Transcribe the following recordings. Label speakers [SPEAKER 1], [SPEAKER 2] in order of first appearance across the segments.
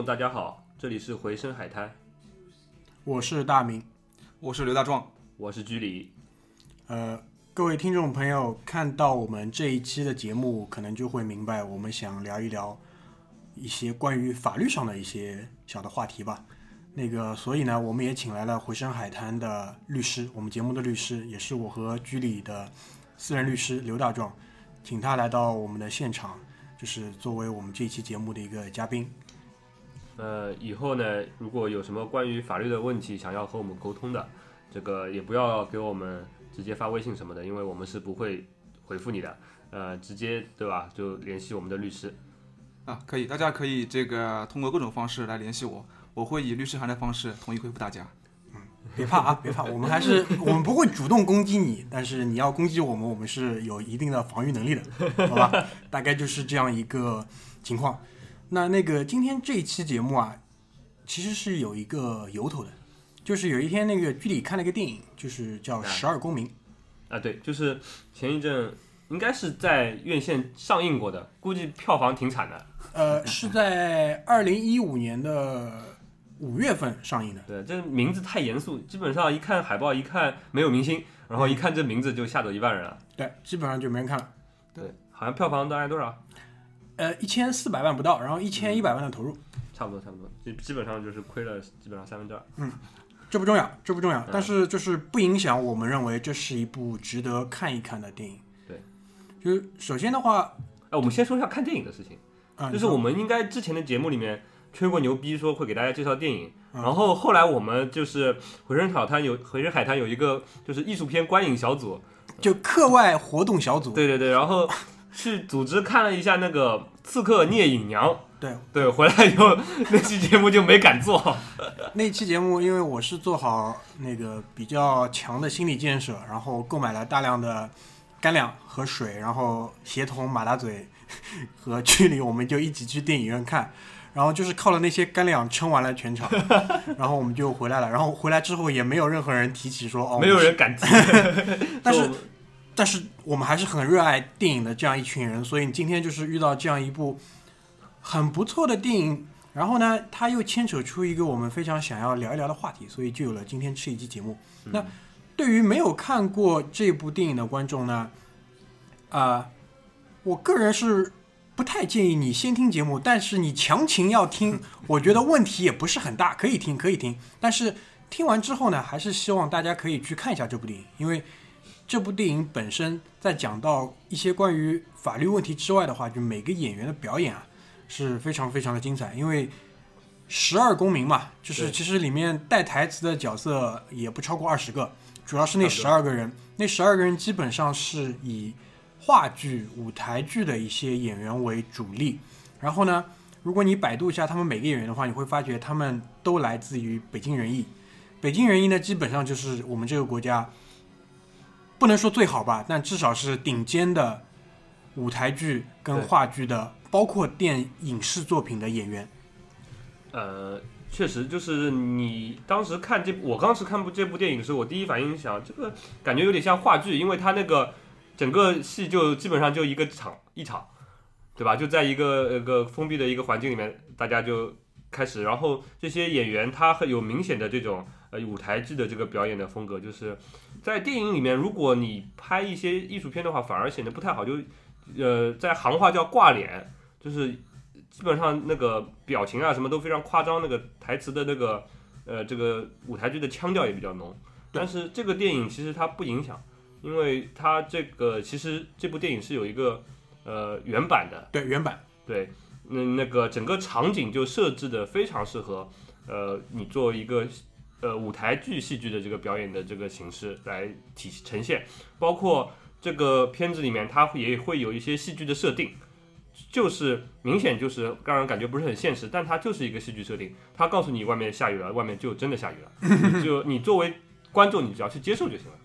[SPEAKER 1] 众，大家好，这里是回声海滩，
[SPEAKER 2] 我是大明。
[SPEAKER 3] 我是刘大壮，
[SPEAKER 1] 我是居里。
[SPEAKER 2] 呃，各位听众朋友，看到我们这一期的节目，可能就会明白，我们想聊一聊一些关于法律上的一些小的话题吧。那个，所以呢，我们也请来了回声海滩的律师，我们节目的律师，也是我和居里的私人律师刘大壮，请他来到我们的现场，就是作为我们这一期节目的一个嘉宾。
[SPEAKER 1] 呃，以后呢，如果有什么关于法律的问题想要和我们沟通的，这个也不要给我们直接发微信什么的，因为我们是不会回复你的。呃，直接对吧？就联系我们的律师。
[SPEAKER 3] 啊，可以，大家可以这个通过各种方式来联系我，我会以律师函的方式统一回复大家。
[SPEAKER 2] 嗯别怕啊，别怕，我们还是我们不会主动攻击你，但是你要攻击我们，我们是有一定的防御能力的，好吧？大概就是这样一个情况。那那个今天这一期节目啊，其实是有一个由头的，就是有一天那个剧里看了一个电影，就是叫《十二公民》，
[SPEAKER 1] 啊，对，就是前一阵应该是在院线上映过的，估计票房挺惨的。
[SPEAKER 2] 呃，是在二零一五年的五月份上映的。
[SPEAKER 1] 对，这名字太严肃，基本上一看海报，一看没有明星，然后一看这名字就吓走一半人了。
[SPEAKER 2] 对，基本上就没人看了。
[SPEAKER 1] 对，好像票房大概多少？
[SPEAKER 2] 呃，一千四百万不到，然后一千一百万的投入。
[SPEAKER 1] 差不多，差不多，基基本上就是亏了基本上三分之二。
[SPEAKER 2] 嗯这不重要，这不重要
[SPEAKER 1] 嗯，
[SPEAKER 2] 但是就是不影响我们认为这是一部值得看一看的电影。
[SPEAKER 1] 对，
[SPEAKER 2] 就是首先的话，
[SPEAKER 1] 哎，我们先说一下看电影的事情，
[SPEAKER 2] 嗯，
[SPEAKER 1] 就是我们应该之前的节目里面吹过牛逼，说会给大家介绍电影，
[SPEAKER 2] 嗯
[SPEAKER 1] 然后后来我们就是回声海滩有回声海滩有一个就是艺术片观影小组，
[SPEAKER 2] 就课外活动小组，
[SPEAKER 1] 对对对，然后去组织看了一下那个《刺客聂隐娘》，
[SPEAKER 2] 对
[SPEAKER 1] 对，回来以后 那期节目就没敢做。
[SPEAKER 2] 那期节目，因为我是做好那个比较强的心理建设，然后购买了大量的干粮和水，然后协同马大嘴和居里，我们就一起去电影院看。然后就是靠了那些干粮撑完了全场，然后我们就回来了。然后回来之后也没有任何人提起说哦，
[SPEAKER 1] 没有人敢提，
[SPEAKER 2] 但是但是我们还是很热爱电影的这样一群人，所以今天就是遇到这样一部很不错的电影，然后呢，它又牵扯出一个我们非常想要聊一聊的话题，所以就有了今天这一期节目。那对于没有看过这部电影的观众呢，啊、我个人是不太建议你先听节目，但是你强行要听，我觉得问题也不是很大，可以听，可以听。但是听完之后呢，还是希望大家可以去看一下这部电影，因为这部电影本身在讲到一些关于法律问题之外的话，就每个演员的表演啊是非常非常的精彩，因为。十二公民嘛，就是其实里面带台词的角色也不超过二十个，主要是那十二个人，那十二个人基本上是以话剧、舞台剧的一些演员为主力。然后呢，如果你百度一下他们每个演员的话，你会发觉他们都来自于北京人艺。北京人艺呢，基本上就是我们这个国家不能说最好吧，但至少是顶尖的舞台剧跟话剧的，包括电影视作品的演员。
[SPEAKER 1] 呃，确实就是你当时看这，我当时看部这部电影的时候，我第一反应想，这个感觉有点像话剧，因为它那个整个戏就基本上就一个场一场，对吧？就在一个一个封闭的一个环境里面，大家就开始，然后这些演员他很有明显的这种呃舞台剧的这个表演的风格，就是在电影里面，如果你拍一些艺术片的话，反而显得不太好，就呃在行话叫挂脸，就是基本上那个表情啊什么都非常夸张，那个台词的那个呃这个舞台剧的腔调也比较浓。但是这个电影其实它不影响，因为它这个其实这部电影是有一个呃原版的，
[SPEAKER 2] 对，原版。
[SPEAKER 1] 对，那那个整个场景就设置的非常适合呃你做一个呃舞台剧戏剧的这个表演的这个形式来体呈现，包括这个片子里面它也会有一些戏剧的设定。就是明显就是让人感觉不是很现实，但它就是一个戏剧设定。它告诉你外面下雨了，外面就真的下雨了。你就你作为观众你只要去接受就行了。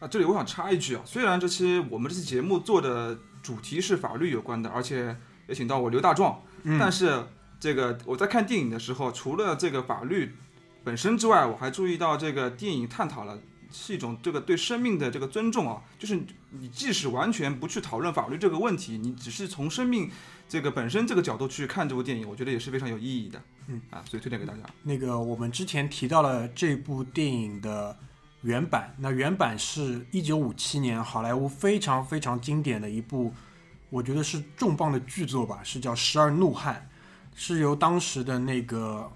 [SPEAKER 3] 啊，这里我想插一句啊，虽然这期我们这期节目做的主题是法律有关的，而且也请到我刘大壮，
[SPEAKER 2] 嗯
[SPEAKER 3] 但是这个我在看电影的时候，除了这个法律本身之外，我还注意到这个电影探讨了是一种这个对生命的这个尊重啊，就是你即使完全不去讨论法律这个问题，你只是从生命这个本身这个角度去看这部电影，我觉得也是非常有意义的。
[SPEAKER 2] 嗯
[SPEAKER 3] 啊，所以推荐给大家。
[SPEAKER 2] 那个我们之前提到了这部电影的原版，那原版是一九五七年好莱坞非常非常经典的一部，我觉得是重磅的巨作吧，是叫《十二怒汉》，是由当时的那个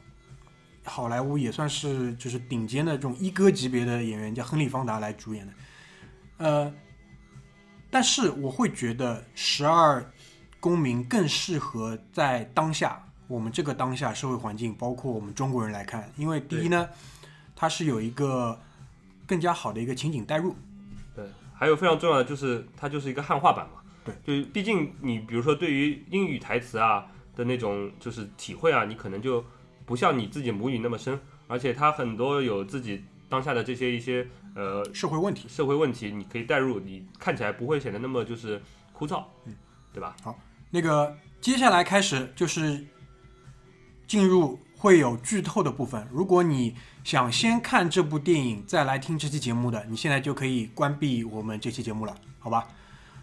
[SPEAKER 2] 好莱坞也算是就是顶尖的这种一哥级别的演员叫亨利·方达来主演的，呃，但是我会觉得《十二公民》更适合在当下我们这个当下社会环境，包括我们中国人来看，因为第一呢，它是有一个更加好的一个情景代入，
[SPEAKER 1] 对，还有非常重要的就是它就是一个汉化版嘛。
[SPEAKER 2] 对，
[SPEAKER 1] 就毕竟你比如说对于英语台词啊的那种就是体会啊，你可能就不像你自己母语那么深，而且它很多有自己当下的这些一些呃
[SPEAKER 2] 社会问题。
[SPEAKER 1] 社会问题，你可以带入，你看起来不会显得那么就是枯燥，
[SPEAKER 2] 嗯，
[SPEAKER 1] 对吧？
[SPEAKER 2] 好那个接下来开始就是进入会有剧透的部分。如果你想先看这部电影再来听这期节目的，你现在就可以关闭我们这期节目了，好吧？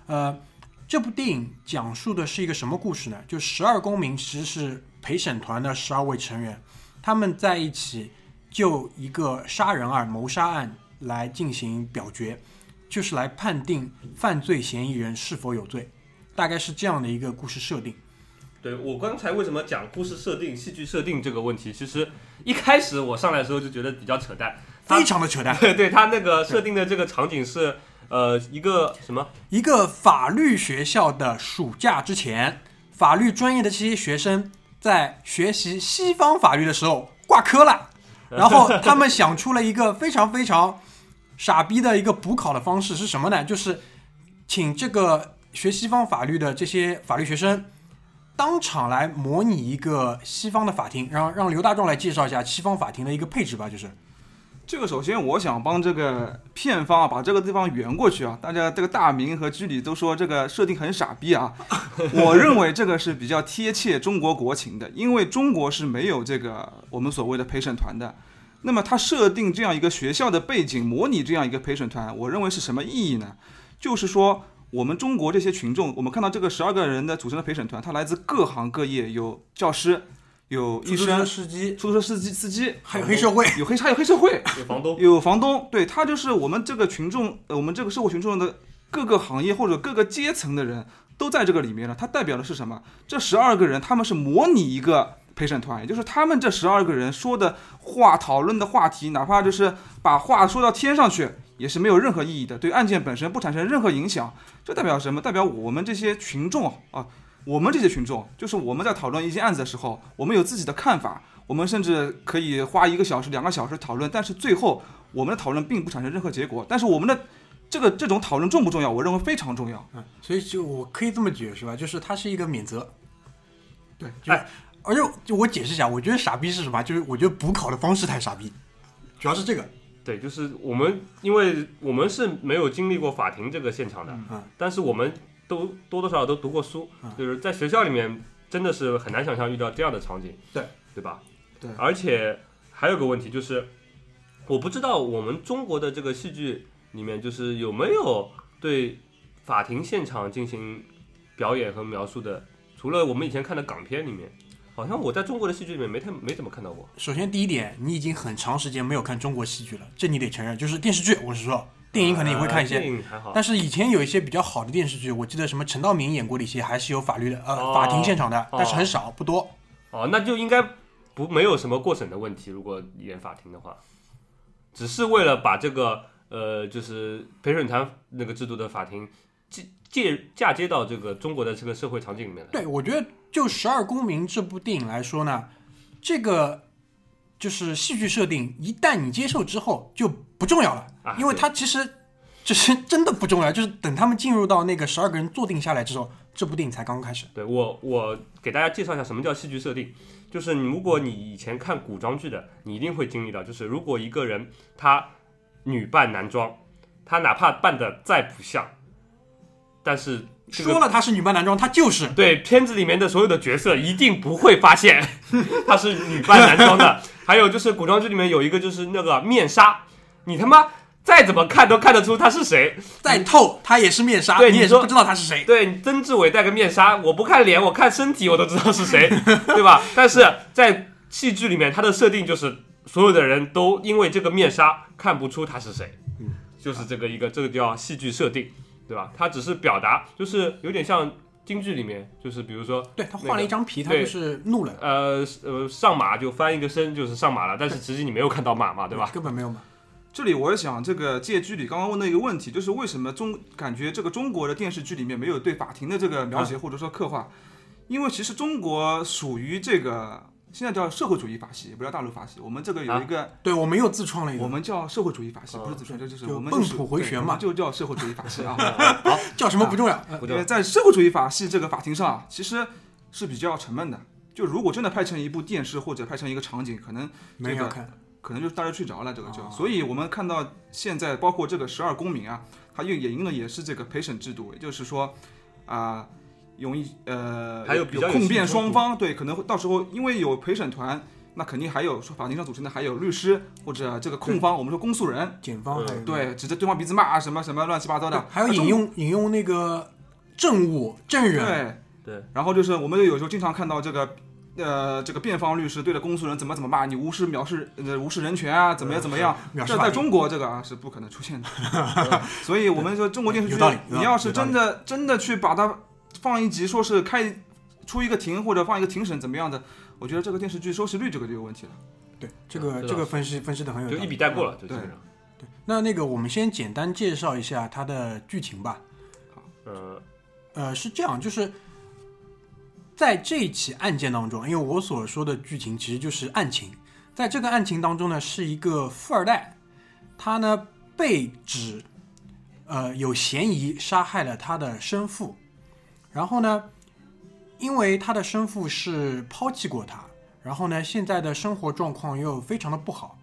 [SPEAKER 2] 呃，这部电影讲述的是一个什么故事呢？就十二公民其实是陪审团的十二位成员，他们在一起就一个杀人案、谋杀案来进行表决，就是来判定犯罪嫌疑人是否有罪。大概是这样的一个故事设定。
[SPEAKER 1] 对我刚才为什么讲故事设定、戏剧设定这个问题，其实一开始我上来的时候就觉得比较扯淡，
[SPEAKER 2] 非常的扯淡。
[SPEAKER 1] 对对，他那个设定的这个场景是呃一个什么？
[SPEAKER 2] 一个法律学校的暑假之前，法律专业的这些学生在学习西方法律的时候挂科了，然后他们想出了一个非常非常傻逼的一个补考的方式是什么呢？就是请这个学西方法律的这些法律学生当场来模拟一个西方的法庭，然后让刘大壮来介绍一下西方法庭的一个配置吧，就是。
[SPEAKER 3] 这个首先我想帮这个片方啊把这个地方圆过去啊，大家这个大明和居里都说这个设定很傻逼啊，我认为这个是比较贴切中国国情的，因为中国是没有这个我们所谓的陪审团的。那么他设定这样一个学校的背景，模拟这样一个陪审团，我认为是什么意义呢？就是说我们中国这些群众，我们看到这个十二个人的组成的陪审团，它来自各行各业，有教师，有医
[SPEAKER 2] 出租车
[SPEAKER 3] 生，
[SPEAKER 2] 司机，
[SPEAKER 3] 出租车司机，司机
[SPEAKER 2] 还有黑社会，
[SPEAKER 3] 有黑还有黑社会，
[SPEAKER 1] 有房东，
[SPEAKER 3] 有房东，对他就是我们这个群众，呃，我们这个社会群众的各个行业或者各个阶层的人都在这个里面了。它代表的是什么？这十二个人他们是模拟一个陪审团，也就是他们这十二个人说的话、讨论的话题，哪怕就是把话说到天上去，也是没有任何意义的，对案件本身不产生任何影响。这代表什么？代表我们这些群众啊。我们这些群众，就是我们在讨论一件案子的时候，我们有自己的看法，我们甚至可以花一个小时、两个小时讨论，但是最后我们的讨论并不产生任何结果。但是我们的这个这种讨论重不重要？我认为非常重要。
[SPEAKER 2] 嗯，所以就我可以这么解释吧，就是它是一个免责。
[SPEAKER 3] 对，
[SPEAKER 2] 就
[SPEAKER 1] 哎
[SPEAKER 2] 而且就我解释一下，我觉得傻逼是什么？就是我觉得补考的方式太傻逼，主要是这个。
[SPEAKER 1] 对，就是我们，因为我们是没有经历过法庭这个现场的，
[SPEAKER 2] 嗯
[SPEAKER 1] 但是我们都多多少少都读过书，
[SPEAKER 2] 嗯
[SPEAKER 1] 就是在学校里面真的是很难想象遇到这样的场景，
[SPEAKER 2] 对
[SPEAKER 1] 对吧？
[SPEAKER 3] 对
[SPEAKER 1] 而且还有个问题就是，我不知道我们中国的这个戏剧里面，就是有没有对法庭现场进行表演和描述的，除了我们以前看的港片里面，好像我在中国的戏剧里面没太没怎么看到过。
[SPEAKER 2] 首先第一点，你已经很长时间没有看中国戏剧了，这你得承认。就是电视剧，我是说，电影可能也会看一些，
[SPEAKER 1] 呃电影还好，
[SPEAKER 2] 但是以前有一些比较好的电视剧，我记得什么陈道明演过的一些，还是有法律的呃、
[SPEAKER 1] 哦
[SPEAKER 2] 法庭现场的，
[SPEAKER 1] 哦
[SPEAKER 2] 但是很少不多。
[SPEAKER 1] 哦，那就应该不没有什么过审的问题。如果演法庭的话，只是为了把这个呃，就是陪审团那个制度的法庭借借嫁接到这个中国的这个社会场景里面来。
[SPEAKER 2] 对，我觉得就《十二公民》这部电影来说呢，这个就是戏剧设定，一旦你接受之后就不重要了，
[SPEAKER 1] 啊
[SPEAKER 2] 因为它其实就是 真的不重要，就是等他们进入到那个十二个人坐定下来之后，这部电影才刚刚开始。
[SPEAKER 1] 对我，我给大家介绍一下什么叫戏剧设定。就是你，如果你以前看古装剧的，你一定会经历到，就是如果一个人他女扮男装，他哪怕扮的再不像，但是这个
[SPEAKER 2] 说了他是女扮男装，他就是。
[SPEAKER 1] 对片子里面的所有的角色一定不会发现 她是女扮男装的。还有就是古装剧里面有一个就是那个面纱，你他妈再怎么看都看得出他是谁。
[SPEAKER 2] 再透，他也是面纱，
[SPEAKER 1] 对你
[SPEAKER 2] 也是不知道他是谁。
[SPEAKER 1] 对，曾志伟戴个面纱，我不看脸，我看身体，我都知道 是谁，对吧？但是在戏剧里面，他的设定就是所有的人都因为这个面纱看不出他是谁，就是这个一个这个叫戏剧设定，对吧？他只是表达，就是有点像京剧里面，就是比如说
[SPEAKER 2] 对他换了一张皮，他就是怒了，
[SPEAKER 1] 呃呃上马就翻一个身就是上马了，但是实际你没有看到马嘛，对吧？
[SPEAKER 2] 根本没有嘛。
[SPEAKER 3] 这里我也想这个借居里刚刚问的一个问题，就是为什么中感觉这个中国的电视剧里面没有对法庭的这个描写或者说刻画？因为其实中国属于这个现在叫社会主义法系，也不叫大陆法系。我们这个有一个，
[SPEAKER 2] 对我们又自创了一个，
[SPEAKER 3] 我们叫社会主义法系，
[SPEAKER 1] 嗯
[SPEAKER 3] 不是自创，这就是我们
[SPEAKER 2] 回旋嘛
[SPEAKER 3] 就叫社会主义法系啊。
[SPEAKER 2] 好叫什么不重要。
[SPEAKER 3] 在社会主义法系这个法庭上啊，其实是比较沉闷的。就如果真的拍成一部电视或者拍成一个场景，可能
[SPEAKER 2] 没有看，
[SPEAKER 3] 可能就是大家睡着了，这个就，
[SPEAKER 2] 哦。
[SPEAKER 3] 所以我们看到现在包括这个十二公民啊，它用也用的也是这个陪审制度，也就是说，啊、用一呃
[SPEAKER 1] 还有比较有
[SPEAKER 3] 控辩双方，对，可能会到时候因为有陪审团，那肯定还有说法庭上组成的还有律师或者这个控方，我们说公诉人，
[SPEAKER 2] 检方还有
[SPEAKER 3] 嗯对，指着对方鼻子骂啊什么什么乱七八糟的，
[SPEAKER 2] 还有引用引用那个证物证人，
[SPEAKER 3] 对
[SPEAKER 1] 对，
[SPEAKER 3] 然后就是我们有时候经常看到这个。呃，这个辩方律师对着公诉人怎么怎么骂你无视藐视呃无视人权啊，怎么样怎么样？这在中国这个啊是不可能出现的，所以我们说中国电视剧你要是真的真的去把它放一集，说是开出一个庭或者放一个庭审怎么样的，我觉得这个电视剧收视率这个就有问题了。
[SPEAKER 2] 对这个这个分析分析的很有道
[SPEAKER 1] 就。一笔带过了，
[SPEAKER 3] 对
[SPEAKER 1] 本上。
[SPEAKER 2] 那那个我们先简单介绍一下它的剧情吧。
[SPEAKER 1] 好呃，
[SPEAKER 2] 呃，是这样，就是在这一起案件当中，因为我所说的剧情其实就是案情，在这个案情当中呢，是一个富二代，他呢被指呃有嫌疑杀害了他的生父，然后呢，因为他的生父是抛弃过他，然后呢，现在的生活状况又非常的不好，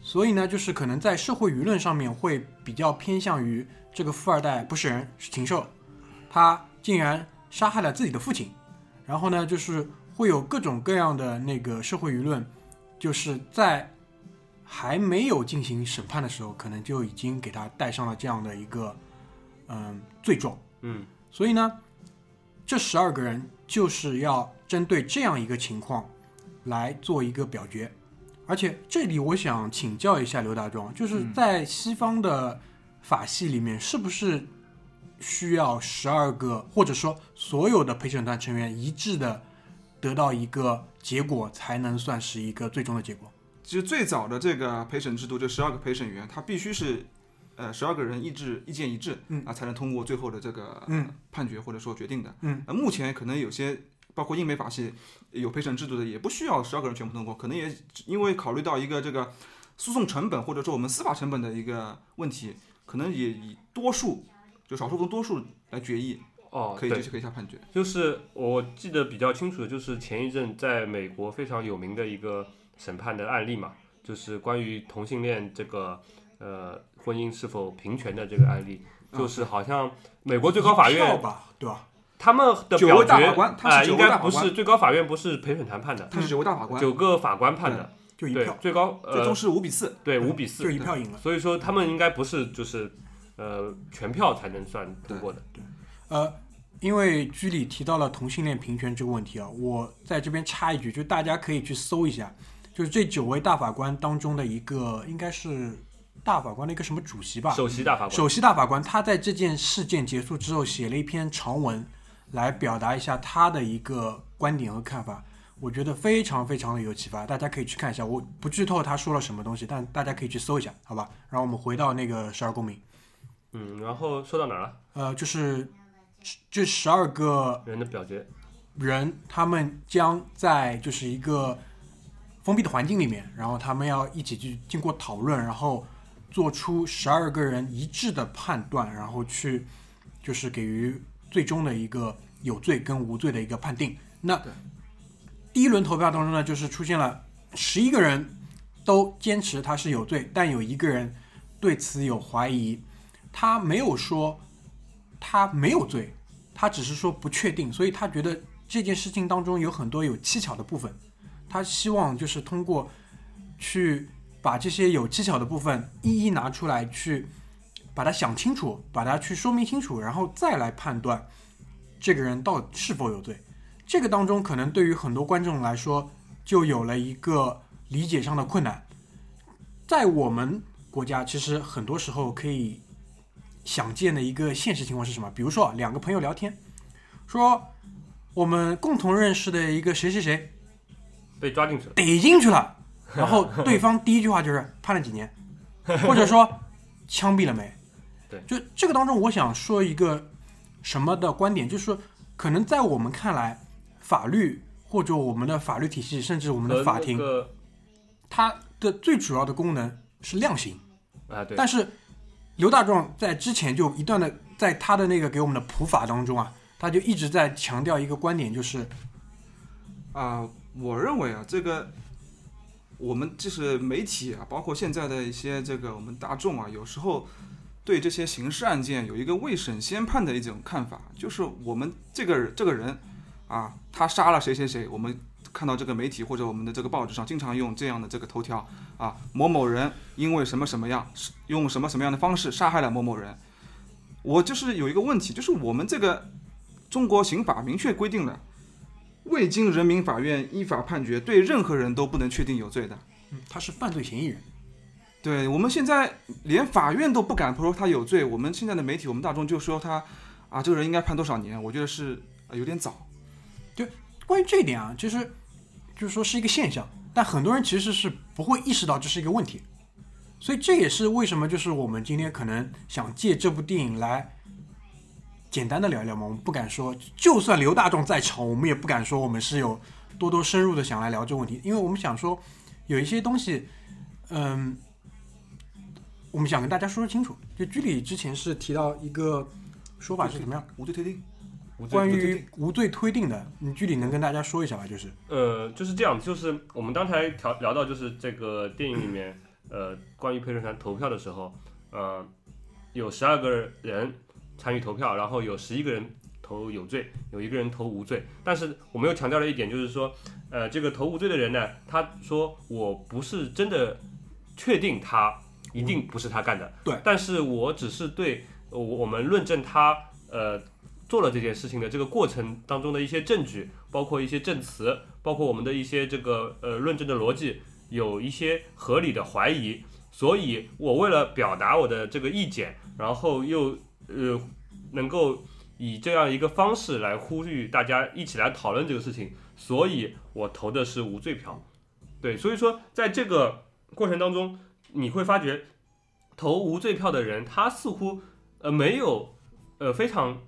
[SPEAKER 2] 所以呢，就是可能在社会舆论上面会比较偏向于这个富二代不是人是禽兽，他竟然杀害了自己的父亲，然后呢，就是会有各种各样的那个社会舆论，就是在还没有进行审判的时候，可能就已经给他带上了这样的一个嗯罪状。
[SPEAKER 1] 嗯，
[SPEAKER 2] 所以呢，这十二个人就是要针对这样一个情况来做一个表决。而且这里我想请教一下刘大壮，就是在西方的法系里面，是不是需要十二个，或者说所有的陪审团成员一致的得到一个结果，才能算是一个最终的结果？
[SPEAKER 3] 其实最早的这个陪审制度，这十二个陪审员，他必须是，呃，十二个人意志意见一致，
[SPEAKER 2] 嗯
[SPEAKER 3] 啊，才能通过最后的这个
[SPEAKER 2] 嗯
[SPEAKER 3] 判决或者说决定的。
[SPEAKER 2] 嗯，
[SPEAKER 3] 呃，目前可能有些包括英美法系有陪审制度的，也不需要十二个人全部通过，可能也因为考虑到一个这个诉讼成本或者说我们司法成本的一个问题，可能也以多数就少数和多数来决议，
[SPEAKER 1] 哦，对
[SPEAKER 3] 可以这，可以下判决。
[SPEAKER 1] 就是我记得比较清楚的，就是前一阵在美国非常有名的一个审判的案例嘛，就是关于同性恋这个呃婚姻是否平权的这个案例，就是好像美国最高法院
[SPEAKER 2] 吧，对吧？
[SPEAKER 1] 他们的
[SPEAKER 3] 九
[SPEAKER 1] 表决啊、
[SPEAKER 3] 九
[SPEAKER 1] 应该不是最高法院不是陪审团判的，
[SPEAKER 3] 他是九位大法官，
[SPEAKER 1] 九个法官判的，对
[SPEAKER 2] 就一票，，
[SPEAKER 1] 最高
[SPEAKER 3] 最终
[SPEAKER 1] 呃
[SPEAKER 3] 是五比四。
[SPEAKER 1] 对五比四
[SPEAKER 2] 就，一票赢了。
[SPEAKER 1] 所以说他们应该不是就是呃全票才能算通过的，对
[SPEAKER 2] 呃，因为居里提到了同性恋平权这个问题啊，我在这边插一句，就大家可以去搜一下，就是这九位大法官当中的一个，应该是大法官的一个什么主席吧，
[SPEAKER 1] 首席大法官。
[SPEAKER 2] 首席大法官，他在这件事件结束之后写了一篇长文，来表达一下他的一个观点和看法。我觉得非常非常的有启发，大家可以去看一下。我不剧透他说了什么东西，但大家可以去搜一下，好吧？然后我们回到那个十二公民，
[SPEAKER 1] 嗯，然后说到哪儿了？
[SPEAKER 2] 呃，就是这十二个
[SPEAKER 1] 人的表决。
[SPEAKER 2] 人，他们将在就是一个封闭的环境里面，然后他们要一起去经过讨论，然后做出十二个人一致的判断，然后去就是给予最终的一个有罪跟无罪的一个判定。那第一轮投票当中呢，就是出现了十一个人都坚持他是有罪，但有一个人对此有怀疑，他没有说他没有罪，他只是说不确定，所以他觉得这件事情当中有很多有蹊跷的部分，他希望就是通过去把这些有蹊跷的部分一一拿出来，去把它想清楚，把它去说明清楚，然后再来判断这个人到底是否有罪。这个当中可能对于很多观众来说，就有了一个理解上的困难。在我们国家，其实很多时候可以想见的一个现实情况是什么？比如说两个朋友聊天，说我们共同认识的一个谁谁谁
[SPEAKER 1] 被抓进去了。
[SPEAKER 2] 逮进去了，然后对方第一句话就是判了几年，或者说枪毙了没？
[SPEAKER 1] 对，
[SPEAKER 2] 就这个当中，我想说一个什么的观点，就是说，可能在我们看来，法律或者我们的法律体系，甚至我们的法庭，它的最主要的功能是量刑。
[SPEAKER 1] 啊，对，
[SPEAKER 2] 但是刘大壮在之前就一段的在他的那个给我们的普法当中啊，他就一直在强调一个观点，就是
[SPEAKER 3] 啊、我认为啊，这个我们就是媒体啊，包括现在的一些这个我们大众啊，有时候对这些刑事案件有一个未审先判的一种看法，就是我们这个这个人啊，他杀了谁谁谁，我们看到这个媒体或者我们的这个报纸上经常用这样的这个头条啊，某某人因为什么什么样，是用什么什么样的方式杀害了某某人。我就是有一个问题，就是我们这个中国刑法明确规定了。未经人民法院依法判决，对任何人都不能确定有罪的。
[SPEAKER 2] 嗯他是犯罪嫌疑人。
[SPEAKER 3] 对我们现在连法院都不敢说他有罪，我们现在的媒体，我们大众就说他啊，这个人应该判多少年？我觉得是、呃有点早。
[SPEAKER 2] 就关于这一点啊，其实就是说是一个现象，但很多人其实是不会意识到这是一个问题，所以这也是为什么就是我们今天可能想借这部电影来简单的聊一聊嘛，我们不敢说，就算刘大壮在场，我们也不敢说我们是有多多深入的想来聊这个问题，因为我们想说有一些东西，嗯，我们想跟大家说说清楚。就居里之前是提到一个说法是怎么样？
[SPEAKER 3] 无罪推定，
[SPEAKER 2] 关于无罪推定的，你具体能跟大家说一下吧？就是
[SPEAKER 1] 呃，就是这样，就是我们刚才聊聊到，就是这个电影里面，呃，关于陪审团投票的时候，呃，有十二个人参与投票，然后有十一个人投有罪，有一个人投无罪。但是我们又强调了一点，就是说，呃，这个投无罪的人呢，他说我不是真的确定他一定不是他干的，
[SPEAKER 2] 对
[SPEAKER 1] 但是我只是对我我们论证他呃做了这件事情的这个过程当中的一些证据，包括一些证词，包括我们的一些这个呃论证的逻辑，有一些合理的怀疑，所以我为了表达我的这个意见，然后又呃能够以这样一个方式来呼吁大家一起来讨论这个事情，所以我投的是无罪票。对，所以说在这个过程当中，你会发觉投无罪票的人，他似乎呃没有呃非常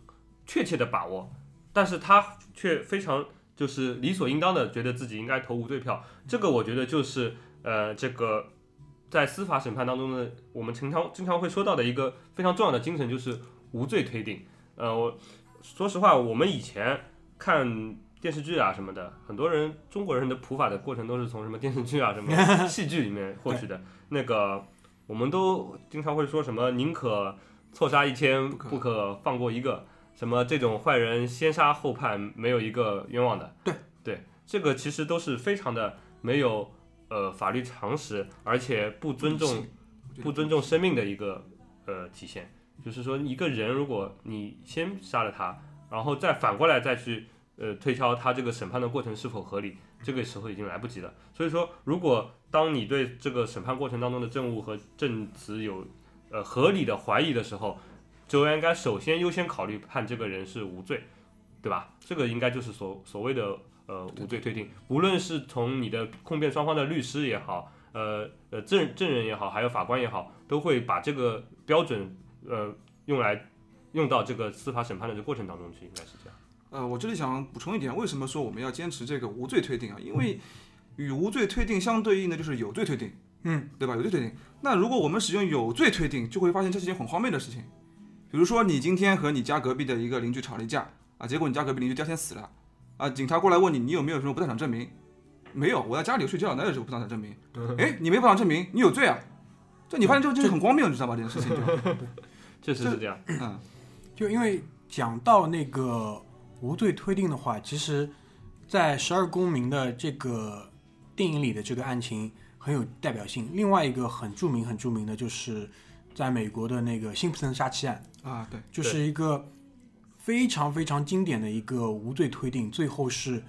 [SPEAKER 1] 确切的把握，但是他却非常就是理所应当的觉得自己应该投无罪票。这个我觉得就是呃这个在司法审判当中呢，我们经常经常会说到的一个非常重要的精神就是无罪推定。呃，我说实话，我们以前看电视剧啊什么的，很多人中国人的普法的过程都是从什么电视剧啊什么 戏剧里面获取的。那个我们都经常会说什么宁可错杀一千，
[SPEAKER 3] 不可
[SPEAKER 1] 不可放过一个。什么这种坏人先杀后判，没有一个冤枉的。
[SPEAKER 2] 对
[SPEAKER 1] 对，这个其实都是非常的没有呃法律常识，而且不尊重不尊重生命的一个呃体现。就是说，一个人如果你先杀了他，然后再反过来再去呃推敲他这个审判的过程是否合理，这个时候已经来不及了。所以说，如果当你对这个审判过程当中的证物和证词有呃合理的怀疑的时候，就应该首先优先考虑判这个人是无罪，对吧？这个应该就是所所谓的呃无罪推定，无论是从你的控辩双方的律师也好，呃呃证证人也好，还有法官也好，都会把这个标准呃用来用到这个司法审判的这个过程当中去，应该是这样。
[SPEAKER 3] 呃，我这里想补充一点，为什么说我们要坚持这个无罪推定啊？因为与无罪推定相对应的就是有罪推定，
[SPEAKER 2] 嗯，
[SPEAKER 3] 对吧？有罪推定。那如果我们使用有罪推定，就会发现这是一件很荒谬的事情。比如说，你今天和你家隔壁的一个邻居吵了一架啊，结果你家隔壁邻居第二天死了啊，警察过来问你，你有没有什么不在场证明？没有，我在家里睡觉，哪有什么不在场证明？哎，你没不在场证明，你有罪啊！就你发现这个就是很荒谬，你知道吧？这件事情就，
[SPEAKER 1] 确实是这样。
[SPEAKER 3] 嗯，
[SPEAKER 2] 就因为讲到那个无罪推定的话，其实，在《十二公民》的这个电影里的这个案情很有代表性。另外一个很著名、很著名的就是在美国的那个辛普森杀妻案，
[SPEAKER 3] 啊，对，
[SPEAKER 2] 就是一个非常非常经典的一个无罪推定，最后是。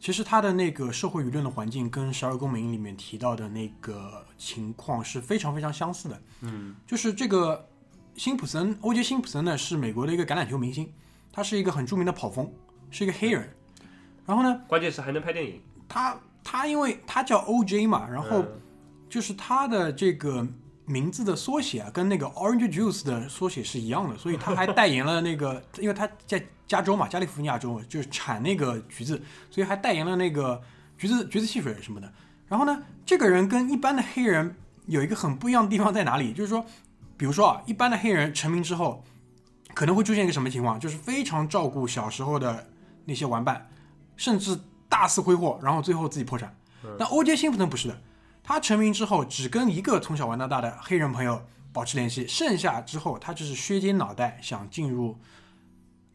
[SPEAKER 2] 其实他的那个社会舆论的环境跟《十二公民》里面提到的那个情况是非常非常相似的。
[SPEAKER 1] 嗯，
[SPEAKER 2] 就是这个辛普森，欧杰辛普森呢是美国的一个橄榄球明星，他是一个很著名的跑锋，是一个黑人。然后呢，
[SPEAKER 1] 关键是还能拍电影。
[SPEAKER 2] 他他因为他叫 OJ 嘛，然后
[SPEAKER 1] 嗯
[SPEAKER 2] 就是他的这个名字的缩写啊，跟那个 Orange Juice 的缩写是一样的，所以他还代言了那个，因为他在加州嘛，加利福尼亚州就是产那个橘子，所以还代言了那个橘子橘子汽水什么的。然后呢，这个人跟一般的黑人有一个很不一样的地方在哪里？就是说，比如说啊，一般的黑人成名之后，可能会出现一个什么情况？就是非常照顾小时候的那些玩伴，甚至大肆挥霍，然后最后自己破产。但欧杰辛普森不是的，他成名之后只跟一个从小玩到大的黑人朋友保持联系，剩下之后他就是削尖脑袋想进入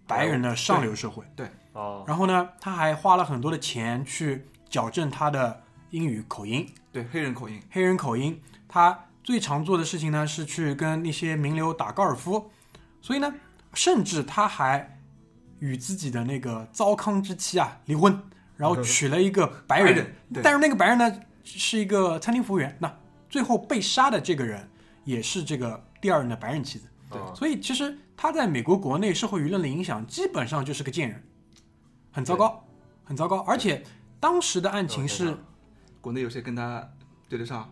[SPEAKER 2] 白人的上流社会。
[SPEAKER 1] 对哦，
[SPEAKER 2] 然后呢，他还花了很多的钱去矫正他的英语口音，
[SPEAKER 3] 对，黑人口音，
[SPEAKER 2] 黑人口音。他最常做的事情呢是去跟那些名流打高尔夫，所以呢，甚至他还与自己的那个糟糠之妻啊离婚，然后娶了一个白人，
[SPEAKER 3] 白人
[SPEAKER 2] 但是那个白人呢是一个餐厅服务员。那最后被杀的这个人也是这个第二任的白人妻子。
[SPEAKER 3] 对
[SPEAKER 1] 哦
[SPEAKER 2] 所以其实他在美国国内社会舆论的影响基本上就是个贱人，很糟糕，很糟糕。而且当时的案情是
[SPEAKER 3] 国内有些跟他对得上，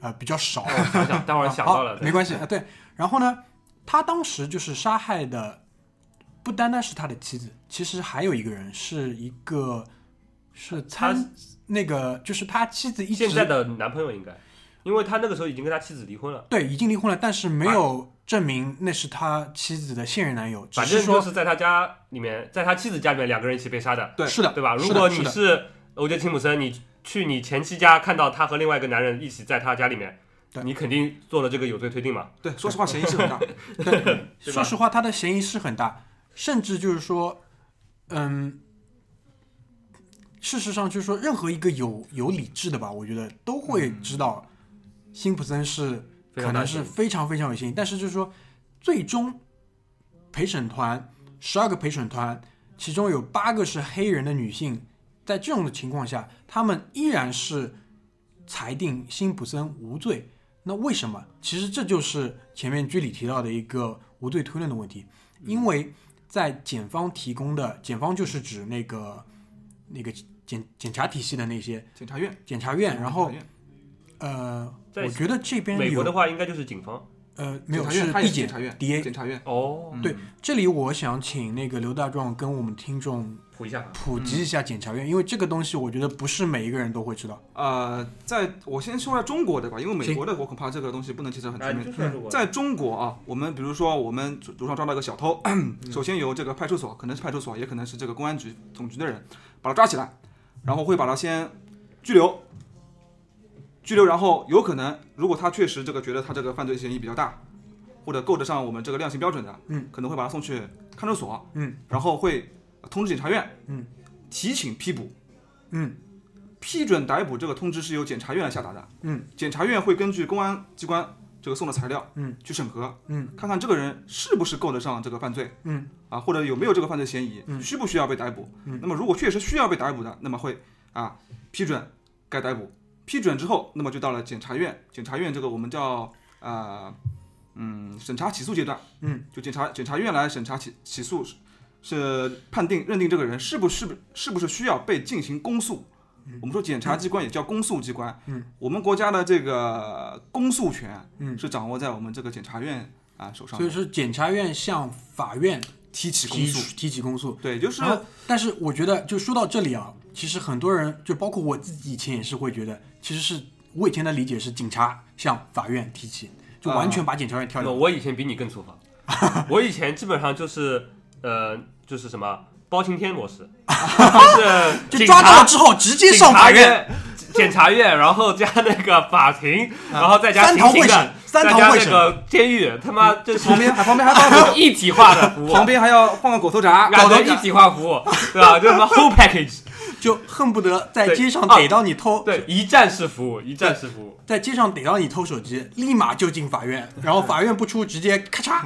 [SPEAKER 2] 呃比较少，
[SPEAKER 1] 想想，待会儿想到了
[SPEAKER 2] 好，没关系啊。对，然后呢，他当时就是杀害的不单单是他的妻子，其实还有一个人是一个是参那个就是他妻子一直
[SPEAKER 1] 现在的男朋友应该，因为他那个时候已经跟他妻子离婚了，
[SPEAKER 2] 对已经离婚了，但是没有证明那是他妻子的现任男友，只
[SPEAKER 1] 反正就是在他家里面，在他妻子家里面两个人一起被杀的，
[SPEAKER 3] 对
[SPEAKER 2] 是的，
[SPEAKER 1] 对吧？
[SPEAKER 2] 是
[SPEAKER 1] 如果
[SPEAKER 2] 你是的
[SPEAKER 1] 你是欧杰辛普森，你去你前妻家看到他和另外一个男人一起在他家里面
[SPEAKER 2] 对，
[SPEAKER 1] 你肯定做了这个有罪推定嘛？
[SPEAKER 3] 对，说实话 嫌疑是很大，
[SPEAKER 1] 对
[SPEAKER 2] 说实话，他的嫌疑是很大，甚至就是说，嗯，事实上就是说，任何一个有有理智的吧，我觉得都会知道，辛普森是可能是
[SPEAKER 1] 非常
[SPEAKER 2] 非常有嫌疑，但是就是说，最终陪审团十二个陪审团，其中有八个是黑人的女性，在这种的情况下，他们依然是裁定辛普森无罪。那为什么？其实这就是前面居里提到的一个无罪推论的问题，因为在检方提供的，检方就是指那个那个检检察体系的那些
[SPEAKER 3] 检察院，
[SPEAKER 2] 检察院，然后呃，我觉得这边
[SPEAKER 1] 美国的话应该就是警方。
[SPEAKER 2] 呃没有
[SPEAKER 3] 检察院，他
[SPEAKER 2] 是地检
[SPEAKER 3] 察院
[SPEAKER 2] DA。
[SPEAKER 3] 检察院，
[SPEAKER 1] 哦，
[SPEAKER 3] 嗯
[SPEAKER 2] 对，这里我想请那个刘大壮跟我们听众
[SPEAKER 1] 普一下，
[SPEAKER 2] 普及一下检察院，因为这个东西我觉得不是每一个人都会知道。
[SPEAKER 3] 呃，在我先说下中国的吧，因为美国的我恐怕这个东西不能提得很
[SPEAKER 1] 哎，
[SPEAKER 3] 全面。在中国啊，我们比如说我们路上抓到一个小偷，首先由这个派出所，可能是派出所，也可能是这个公安局总局的人，把他抓起来，然后会把他先拘留，拘留，然后有可能如果他确实这个觉得他这个犯罪嫌疑比较大，或者够得上我们这个量刑标准的，
[SPEAKER 2] 嗯，
[SPEAKER 3] 可能会把他送去看守所，
[SPEAKER 2] 嗯，
[SPEAKER 3] 然后会通知检察院，
[SPEAKER 2] 嗯，
[SPEAKER 3] 提请批捕，
[SPEAKER 2] 嗯，
[SPEAKER 3] 批准逮捕这个通知是由检察院来下达的，
[SPEAKER 2] 嗯，
[SPEAKER 3] 检察院会根据公安机关这个送的材料，
[SPEAKER 2] 嗯，
[SPEAKER 3] 去审核，
[SPEAKER 2] 嗯，
[SPEAKER 3] 看看这个人是不是够得上这个犯罪，
[SPEAKER 2] 嗯，
[SPEAKER 3] 啊，或者有没有这个犯罪嫌疑，
[SPEAKER 2] 嗯。
[SPEAKER 3] 需不需要被逮捕？
[SPEAKER 2] 嗯。
[SPEAKER 3] 那么如果确实需要被逮捕的，那么会啊批准该逮捕，批准之后，那么就到了检察院，检察院这个我们叫呃嗯审查起诉阶段，
[SPEAKER 2] 嗯，
[SPEAKER 3] 就检察检察院来审查起起诉是是判定认定这个人是不是不是不是需要被进行公诉。我们说检察机关也叫公诉机关，
[SPEAKER 2] 嗯，
[SPEAKER 3] 我们国家的这个公诉权，
[SPEAKER 2] 嗯。
[SPEAKER 3] 是掌握在我们这个检察院啊手上，
[SPEAKER 2] 所以是检察院向法院
[SPEAKER 3] 提起公诉，
[SPEAKER 2] 提起公诉。
[SPEAKER 3] 对，就是
[SPEAKER 2] 但是我觉得，就说到这里啊，其实很多人，就包括我自己以前也是会觉得，其实是我以前的理解是警察向法院提起，就完全把检察院跳
[SPEAKER 1] 那
[SPEAKER 2] 掉。
[SPEAKER 1] 我以前比你更粗放，我以前基本上就是呃，就是什么包青天模式，就是
[SPEAKER 2] 就抓到了之后直接上法院。
[SPEAKER 1] 检察院，然后加那个法庭，然后再加
[SPEAKER 2] 三堂会审，，三堂会审，
[SPEAKER 1] 那个监狱，他妈这
[SPEAKER 3] 旁边还旁边还放
[SPEAKER 1] 一体化的服务，
[SPEAKER 3] 旁边还要放个狗头铡，
[SPEAKER 1] 搞得一体化服务，对吧？就什么 whole package，
[SPEAKER 2] 就恨不得在街上
[SPEAKER 1] 啊
[SPEAKER 2] 逮到你偷，
[SPEAKER 1] 对，一站式服务，一站式服务。
[SPEAKER 2] 在街上逮到你偷手机，立马就进法院，然后法院不出，直接咔嚓。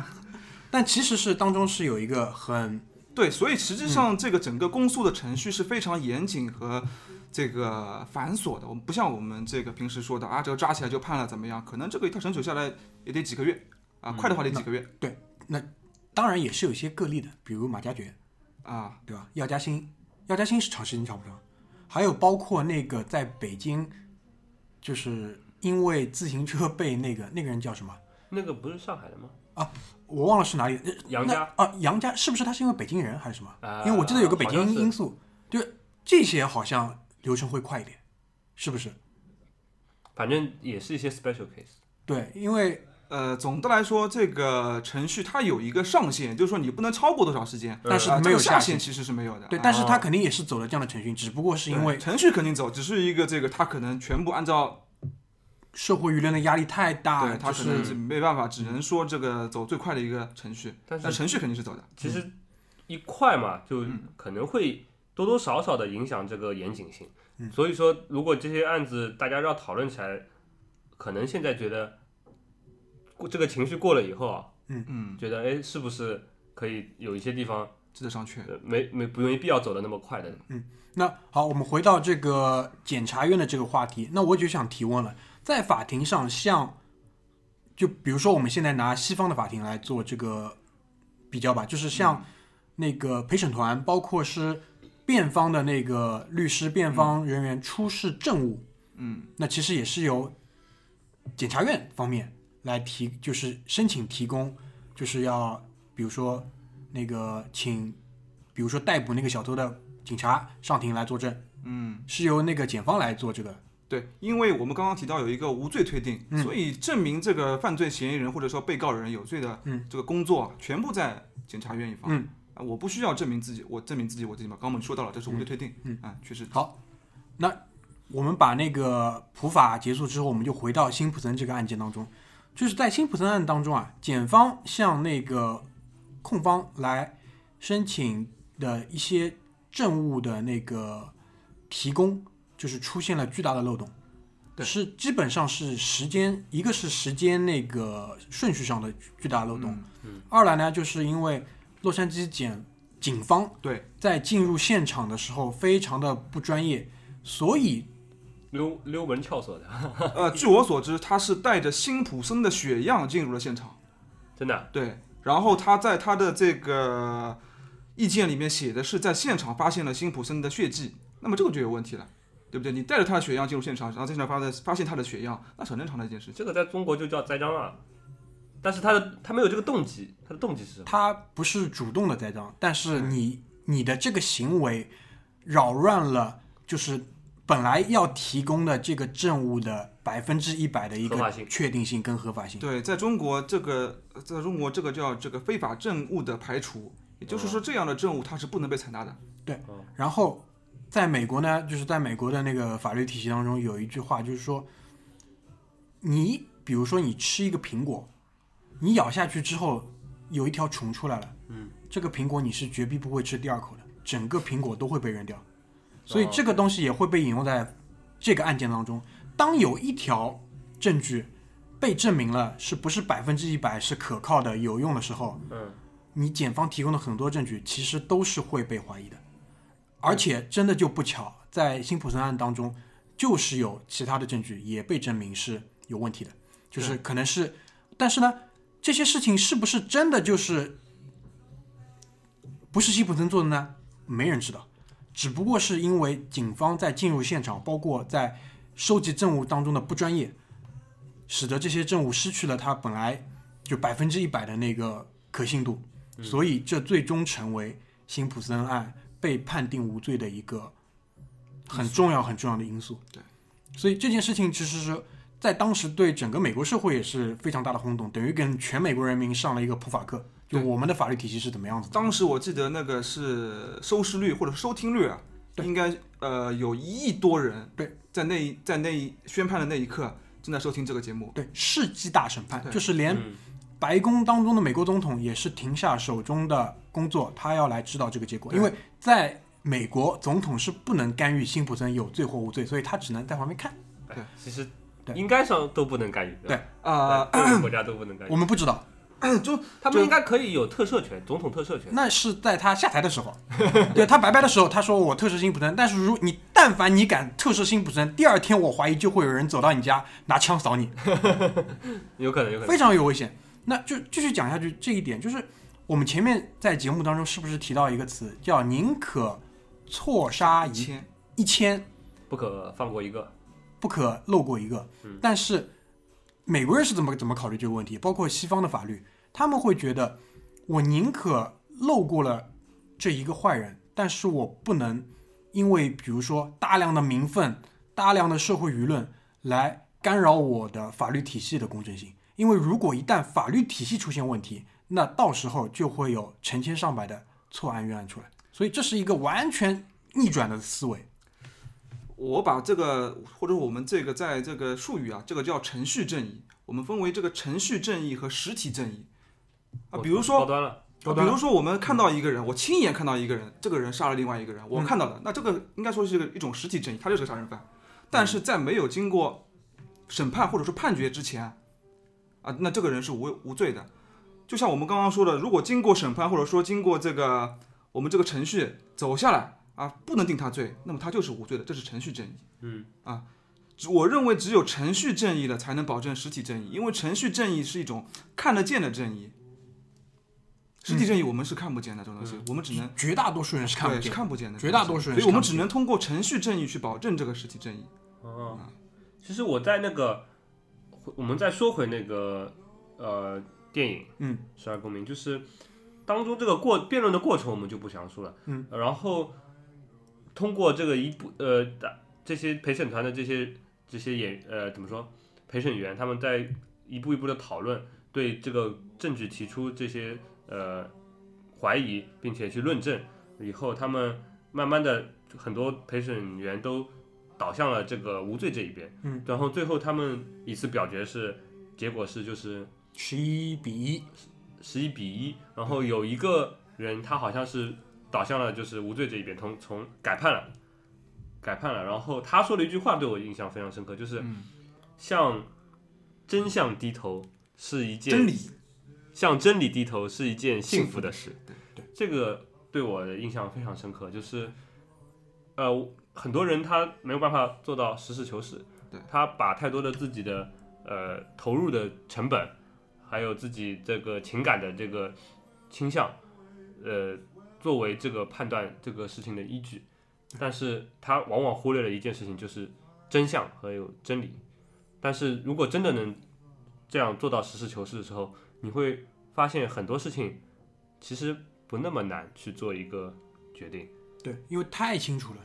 [SPEAKER 2] 但其实是当中是有一个很
[SPEAKER 3] 对，所以实际上这个整个公诉的程序是非常严谨和这个繁琐的。我们不像我们这个平时说的啊，这个抓起来就判了怎么样？可能这个一套审处下来也得几个月啊，快的话得几个月对，那
[SPEAKER 2] 当然也是有一些个例的，比如马加爵，
[SPEAKER 3] 啊。
[SPEAKER 2] 对吧？药家鑫，药家鑫是长时间查不着，还有包括那个在北京，就是因为自行车被那个那个人叫什么，
[SPEAKER 1] 那个不是上海的吗？
[SPEAKER 2] 我忘了是哪里。呃
[SPEAKER 1] 杨家
[SPEAKER 2] 啊，杨家是不是他是因为北京人还是什么？
[SPEAKER 1] 啊
[SPEAKER 2] 因为我记得有个北京因素，就这些好像流程会快一点，是不是？
[SPEAKER 1] 反正也是一些 special case。
[SPEAKER 2] 对，因为
[SPEAKER 3] 呃，总的来说，这个程序它有一个上限，就是说你不能超过多少时间，
[SPEAKER 2] 但是
[SPEAKER 3] 啊
[SPEAKER 2] 没有下限
[SPEAKER 3] 其实是没有的。
[SPEAKER 2] 对，
[SPEAKER 3] 啊
[SPEAKER 2] 但是他肯定也是走了这样的程序，只不过是因为
[SPEAKER 3] 程序肯定走，只是一个这个他可能全部按照，
[SPEAKER 2] 社会舆论的压力太大，
[SPEAKER 3] 对他
[SPEAKER 2] 就
[SPEAKER 3] 可能没办法，只能说这个走最快的一个程序，
[SPEAKER 1] 但是
[SPEAKER 3] 程序肯定是走的。
[SPEAKER 1] 其实一块嘛，就
[SPEAKER 3] 嗯
[SPEAKER 1] 可能会多多少少的影响这个严谨性。
[SPEAKER 2] 嗯
[SPEAKER 1] 所以说，如果这些案子大家要讨论起来，可能现在觉得过这个情绪过了以后啊，
[SPEAKER 3] 嗯嗯，
[SPEAKER 1] 觉得哎，是不是可以有一些地方
[SPEAKER 3] 值得商榷。
[SPEAKER 1] 呃没没不没必要走的那么快的？
[SPEAKER 2] 嗯那好，我们回到这个检察院的这个话题，那我就想提问了，在法庭上像，就比如说我们现在拿西方的法庭来做这个比较吧，就是像那个陪审团，包括是辩方的那个律师、辩方人员出示证物，
[SPEAKER 3] 嗯，
[SPEAKER 2] 那其实也是由检察院方面来提，就是申请提供，就是要比如说那个请，比如说逮捕那个小偷的警察上庭来作证，
[SPEAKER 3] 嗯，
[SPEAKER 2] 是由那个检方来做这个，
[SPEAKER 3] 对，因为我们刚刚提到有一个无罪推定，
[SPEAKER 2] 嗯
[SPEAKER 3] 所以证明这个犯罪嫌疑人或者说被告人有罪的
[SPEAKER 2] 嗯
[SPEAKER 3] 这个工作啊全部在检察院一方。
[SPEAKER 2] 嗯
[SPEAKER 3] 啊，我不需要证明自己，我证明自己我自己嘛。刚刚我们说到了，这是无罪推定。
[SPEAKER 2] 嗯
[SPEAKER 3] 啊，确实。
[SPEAKER 2] 好，那我们把那个普法结束之后，我们就回到辛普森这个案件当中，就是在辛普森案当中啊，检方向那个控方来申请的一些证物的那个提供，就是出现了巨大的漏洞。
[SPEAKER 3] 对
[SPEAKER 2] 是基本上是时间，一个是时间那个顺序上的巨大漏洞，
[SPEAKER 3] 嗯
[SPEAKER 2] 二来呢，就是因为洛杉矶检警方
[SPEAKER 3] 对
[SPEAKER 2] 在进入现场的时候非常的不专业，所以
[SPEAKER 1] 溜溜门撬锁的，
[SPEAKER 3] 呃，据我所知，他是带着辛普森的血样进入了现场。
[SPEAKER 1] 真的
[SPEAKER 3] 对，然后他在他的这个意见里面写的是在现场发现了辛普森的血迹，那么这个就有问题了，对不对？你带着他的血样进入现场，然后在现场发的发现他的血样，那是很正常的一件事情。
[SPEAKER 1] 这个在中国就叫栽赃啊。但是他的他没有这个动机，他的动机是什么？
[SPEAKER 2] 他不是主动的栽赃，但是你你的这个行为扰乱了，就是本来要提供的这个证物的百分之一百的一个确定性跟合法性。
[SPEAKER 3] 对，在中国这个，在中国这个叫这个非法证物的排除，也就是说这样的证物它是不能被采纳的。
[SPEAKER 2] 对然后在美国呢，就是在美国的那个法律体系当中有一句话，就是说，你比如说你吃一个苹果，你咬下去之后有一条虫出来了，
[SPEAKER 1] 嗯，
[SPEAKER 2] 这个苹果你是绝逼不会吃第二口的，整个苹果都会被扔掉，所以
[SPEAKER 1] 哦
[SPEAKER 2] 这个东西也会被引用在这个案件当中。当有一条证据被证明了是不是百分之一百是可靠的、有用的时候，
[SPEAKER 1] 嗯，
[SPEAKER 2] 你检方提供的很多证据其实都是会被怀疑的，而且真的就不巧，在辛普森案当中，就是有其他的证据也被证明是有问题的，就是可能是，但是呢，这些事情是不是真的就是不是辛普森做的呢？没人知道，只不过是因为警方在进入现场，包括在收集证物当中的不专业，使得这些证物失去了它本来就百分之一百的那个可信度，所以这最终成为辛普森案被判定无罪的一个很重要很重要的因素。
[SPEAKER 3] 对，
[SPEAKER 2] 所以这件事情其实是在当时对整个美国社会也是非常大的轰动，等于跟全美国人民上了一个普法课，就我们的法律体系是怎么样子的。
[SPEAKER 3] 当时我记得那个是收视率或者收听率啊，
[SPEAKER 2] 对
[SPEAKER 3] 应该呃有一亿多人
[SPEAKER 2] 对
[SPEAKER 3] 在那一在那一宣判的那一刻正在收听这个节目。
[SPEAKER 2] 对，世纪大审判，
[SPEAKER 3] 对
[SPEAKER 2] 就是连
[SPEAKER 1] 嗯
[SPEAKER 2] 白宫当中的美国总统也是停下手中的工作，他要来知道这个结果，因为在美国总统是不能干预辛普森有罪或无罪，所以他只能在旁边看。
[SPEAKER 1] 哎
[SPEAKER 3] 对
[SPEAKER 1] 其实
[SPEAKER 2] 对
[SPEAKER 1] 应该上都不能干预，
[SPEAKER 2] 对
[SPEAKER 1] 吧
[SPEAKER 3] 啊、
[SPEAKER 1] 对各个国家都不能干预
[SPEAKER 2] 我。们不知道，
[SPEAKER 3] 就
[SPEAKER 1] 他们应该可以有特赦权，总统特赦权。
[SPEAKER 2] 那是在他下台的时候，对他拜拜的时候，他说我特赦辛普森，但是如你但凡你敢特赦辛普森，第二天我怀疑就会有人走到你家拿枪扫你，
[SPEAKER 1] 有可能，有可能
[SPEAKER 2] 非。常有危险。那就继续讲下去这一点，就是我们前面在节目当中是不是提到一个词叫宁可错杀一
[SPEAKER 3] 千
[SPEAKER 2] 一千，
[SPEAKER 1] 不可放过一个。
[SPEAKER 2] 不可漏过一个
[SPEAKER 1] 嗯。
[SPEAKER 2] 但是美国人是怎么怎么考虑这个问题？包括西方的法律，他们会觉得我宁可漏过了这一个坏人，但是我不能因为比如说大量的民愤、大量的社会舆论来干扰我的法律体系的公正性。因为如果一旦法律体系出现问题，那到时候就会有成千上百的错案冤案出来。所以这是一个完全逆转的思维。
[SPEAKER 3] 我把这个或者我们这个在这个术语啊，这个叫程序正义，我们分为这个程序正义和实体正义啊。比如
[SPEAKER 1] 高
[SPEAKER 3] 说，
[SPEAKER 1] 端了，
[SPEAKER 3] 啊比如说我们看到一个人，我亲眼看到一个人，这个人杀了另外一个人，我看到的，那这个应该说是一个一种实体正义，他就是个杀人犯。但是在没有经过审判或者说判决之前，啊，那这个人是无无罪的。就像我们刚刚说的，如果经过审判或者说经过这个我们这个程序走下来啊，不能定他罪，那么他就是无罪的，这是程序正义。
[SPEAKER 1] 嗯
[SPEAKER 3] 啊，只我认为只有程序正义了才能保证实体正义，因为程序正义是一种看得见的正义，实体正义我们是看不见的这种东西，我们只能
[SPEAKER 2] 绝大多数人是看不见的。
[SPEAKER 3] 看不见的，
[SPEAKER 2] 绝大多数人
[SPEAKER 3] 所以我们只能通过程序正义去保证这个实体正义。
[SPEAKER 1] 哦，其实我在那个，我们再说回那个呃电影，
[SPEAKER 2] 嗯，《
[SPEAKER 1] 十二公民》，就是当中这个过辩论的过程，我们就不详述了，
[SPEAKER 2] 嗯，
[SPEAKER 1] 然后通过这个一部呃的这些陪审团的这些这些演呃怎么说陪审员，他们在一步一步的讨论，对这个证据提出这些呃怀疑，并且去论证以后，他们慢慢的很多陪审员都倒向了这个无罪这一边，
[SPEAKER 2] 嗯，
[SPEAKER 1] 然后最后他们一次表决是结果是就是
[SPEAKER 2] 十一比一，
[SPEAKER 1] 十一比一，然后有一个人他好像是倒向了就是无罪这一边，从从改判了，改判了，然后他说了一句话对我印象非常深刻，就是
[SPEAKER 3] 嗯，
[SPEAKER 1] 向真相低头是一件
[SPEAKER 3] 真理，
[SPEAKER 1] 向真理低头是一件幸福的事。
[SPEAKER 3] 对
[SPEAKER 2] 对，
[SPEAKER 1] 这个对我的印象非常深刻，就是呃，很多人他没有办法做到实事求是，
[SPEAKER 3] 对
[SPEAKER 1] 他把太多的自己的呃投入的成本，还有自己这个情感的这个倾向，呃，作为这个判断这个事情的依据，但是他往往忽略了一件事情，就是真相和有真理。但是如果真的能这样做到实事求是的时候，你会发现很多事情其实不那么难去做一个决定。
[SPEAKER 2] 对，因为太清楚了。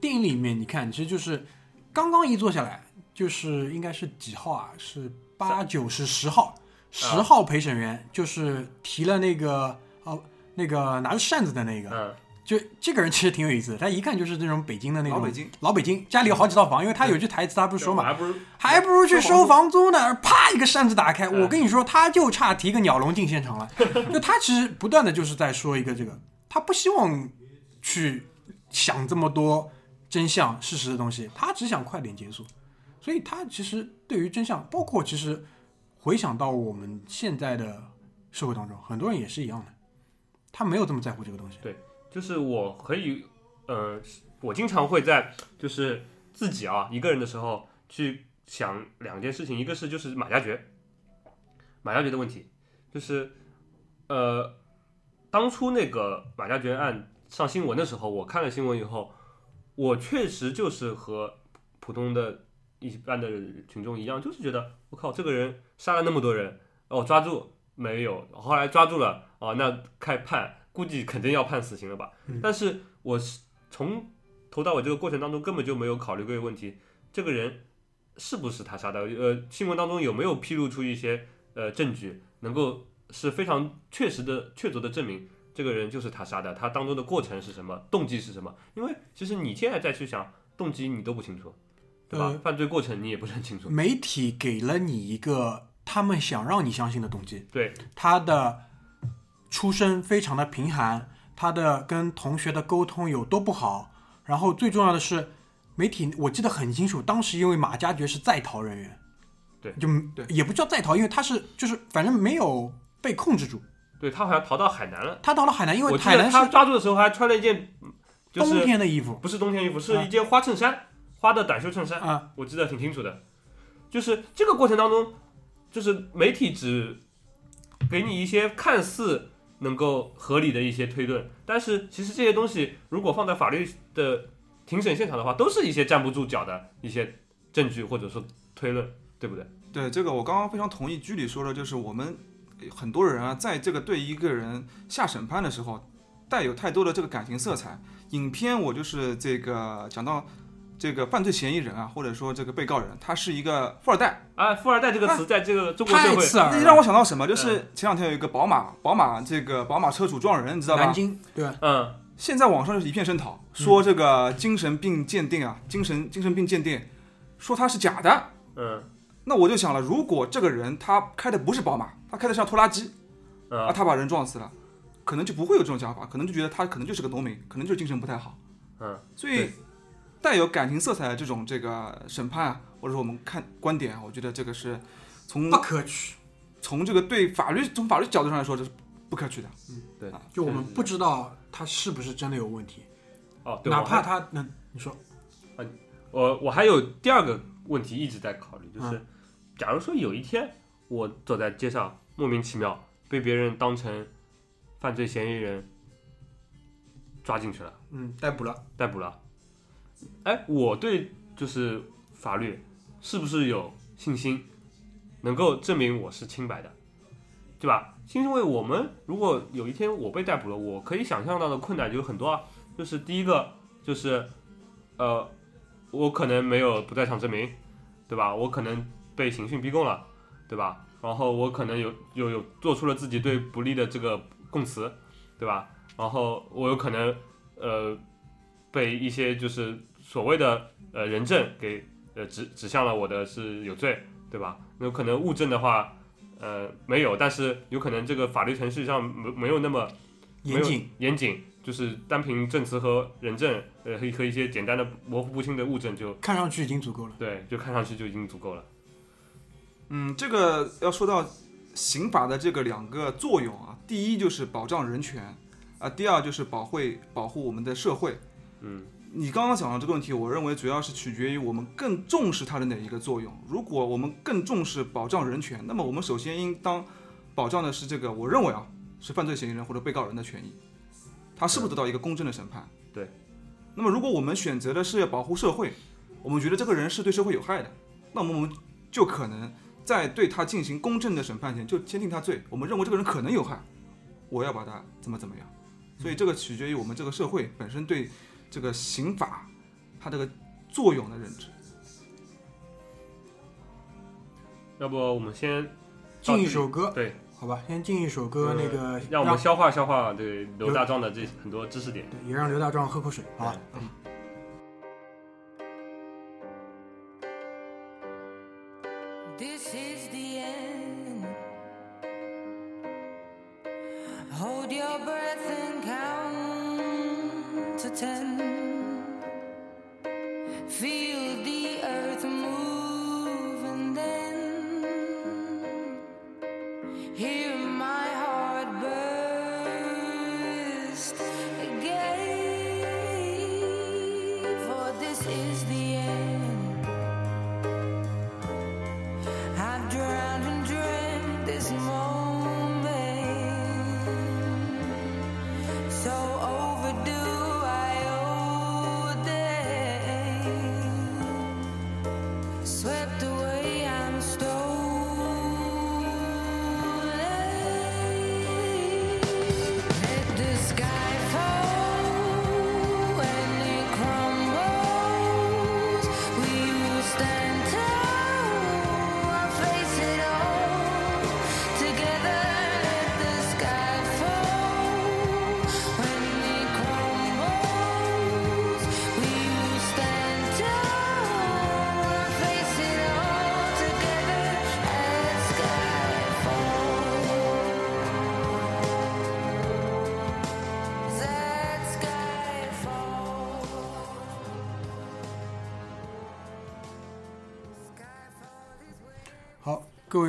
[SPEAKER 2] 电影里面，你看，其实就是刚刚一坐下来，就是应该是几号啊？是八九十十号，十号陪审员就是提了那个哦，那个拿着扇子的那个，
[SPEAKER 1] 嗯，
[SPEAKER 2] 就这个人其实挺有意思的，他一看就是那种北京的那种
[SPEAKER 3] 老北京，
[SPEAKER 2] 老北京，家里有好几套房，因为他有句台词，他不是说嘛，
[SPEAKER 1] 还不如
[SPEAKER 2] 还不如去收房租呢。啪，一个扇子打开，
[SPEAKER 1] 嗯
[SPEAKER 2] 我跟你说，他就差提个鸟笼进现场了。就他其实不断的就是在说一个这个，他不希望去想这么多真相事实的东西，他只想快点结束。所以他其实对于真相，包括其实回想到我们现在的社会当中，很多人也是一样的，他没有这么在乎这个东西。
[SPEAKER 1] 对就是我可以，呃，我经常会在就是自己啊一个人的时候去想两件事情，一个是就是马加爵，马加爵的问题，就是呃，当初那个马加爵案上新闻的时候，我看了新闻以后，我确实就是和普通的一般的群众一样，就是觉得我靠，这个人杀了那么多人，哦，抓住没有？后来抓住了，哦，那开判。估计肯定要判死刑了吧？
[SPEAKER 2] 嗯
[SPEAKER 1] 但是我是从头到尾这个过程当中根本就没有考虑过一个问题：这个人是不是他杀的？呃，新闻当中有没有披露出一些呃证据，能够是非常确实的、确凿的证明这个人就是他杀的，他当中的过程是什么，动机是什么？因为其实你现在再去想动机，你都不清楚，对吧？
[SPEAKER 2] 呃
[SPEAKER 1] 犯罪过程你也不是很清楚。
[SPEAKER 2] 媒体给了你一个他们想让你相信的动机，
[SPEAKER 1] 对，
[SPEAKER 2] 他的出身非常的贫寒，他的跟同学的沟通有多不好，然后最重要的是，媒体我记得很清楚，当时因为马加爵是在逃人员，
[SPEAKER 1] 对
[SPEAKER 2] 就
[SPEAKER 3] 对
[SPEAKER 2] 也不叫在逃，因为他是就是反正没有被控制住，
[SPEAKER 1] 对他好像逃到海南了。
[SPEAKER 2] 他逃到了海南，因为海南
[SPEAKER 1] 他抓住的时候还穿了一件，就
[SPEAKER 2] 冬
[SPEAKER 1] 是
[SPEAKER 2] 天的衣服
[SPEAKER 1] 不是冬天衣服，是
[SPEAKER 2] 啊
[SPEAKER 1] 一件花衬衫，花的短袖衬衫。
[SPEAKER 2] 啊，
[SPEAKER 1] 我记得挺清楚的，就是这个过程当中，就是媒体只给你一些看似能够合理的一些推论，但是其实这些东西如果放在法律的庭审现场的话，都是一些站不住脚的一些证据或者说推论，对不对？
[SPEAKER 3] 对这个，我刚刚非常同意居里说的，就是我们很多人啊，在这个对一个人下审判的时候，带有太多的这个感情色彩。影片我就是这个讲到这个犯罪嫌疑人啊，或者说这个被告人，他是一个富二代。
[SPEAKER 1] 啊，富二代这个词在这个中国社会，
[SPEAKER 2] 太刺耳
[SPEAKER 3] 那让我。想到什么？就是前两天有一个宝马，宝马这个宝马车主撞人，你知道吧？
[SPEAKER 2] 南京对吧？
[SPEAKER 1] 嗯，
[SPEAKER 3] 现在网上就是一片声讨，说这个精神病鉴定啊，精神精神病鉴定，说他是假的。
[SPEAKER 1] 嗯
[SPEAKER 3] 那我就想了，如果这个人他开的不是宝马，他开的像拖拉机，啊，
[SPEAKER 1] 嗯
[SPEAKER 3] 他把人撞死了，可能就不会有这种想法，可能就觉得他可能就是个农民，可能就是精神不太好。
[SPEAKER 1] 嗯，
[SPEAKER 3] 所以带有感情色彩的这种这个审判啊，或者说我们看观点啊，我觉得这个是从
[SPEAKER 2] 不可取。
[SPEAKER 3] 从这个对法律从法律角度上来说，这是不可取的。嗯。
[SPEAKER 1] 对，
[SPEAKER 2] 就我们不知道他是不是真的有问题，
[SPEAKER 1] 哦，对，
[SPEAKER 2] 哪怕他能你说。
[SPEAKER 1] 我我还有第二个问题一直在考虑，就是，
[SPEAKER 2] 嗯
[SPEAKER 1] 假如说有一天我走在街上，莫名其妙被别人当成犯罪嫌疑人抓进去了，
[SPEAKER 2] 嗯逮捕了，
[SPEAKER 1] 逮捕了，哎，我对就是法律是不是有信心，能够证明我是清白的，对吧？因为我们如果有一天我被逮捕了，我可以想象到的困难就有很多啊，就是第一个就是，呃，我可能没有不在场证明，对吧？我可能被刑讯逼供了，对吧？然后我可能有有有做出了自己对不利的这个供词，对吧？然后我有可能呃被一些就是所谓的呃人证给呃指指向了我的是有罪，对吧？那有可能物证的话，呃没有，但是有可能这个法律程序上没没有那么
[SPEAKER 2] 严谨，
[SPEAKER 1] 严谨，就是单凭证词和人证，呃和和一些简单的模糊不清的物证就
[SPEAKER 2] 看上去已经足够了。
[SPEAKER 1] 对，就看上去就已经足够了。
[SPEAKER 3] 嗯，这个要说到刑法的这个两个作用啊，第一就是保障人权啊，第二就是保会保护我们的社会。
[SPEAKER 1] 嗯，
[SPEAKER 3] 你刚刚讲的这个问题，我认为主要是取决于我们更重视它的哪一个作用。如果我们更重视保障人权，那么我们首先应当保障的是这个，我认为啊，是犯罪嫌疑人或者被告人的权益，他是不是得到一个公正的审判？
[SPEAKER 1] 对。
[SPEAKER 3] 那么如果我们选择的是要保护社会，我们觉得这个人是对社会有害的，那么我们就可能在对他进行公正的审判前就先定他罪。我们认为这个人可能有害，我要把他怎么怎么样。所以这个取决于我们这个社会本身对这个刑法它这个作用的认知。
[SPEAKER 1] 要不我们先
[SPEAKER 2] 进一首歌，
[SPEAKER 1] 对，
[SPEAKER 2] 好吧，先进一首歌，那个
[SPEAKER 1] 让我们消化消化对刘大壮的这很多知识点。
[SPEAKER 2] 对也让刘大壮喝口水，好吧
[SPEAKER 4] ？This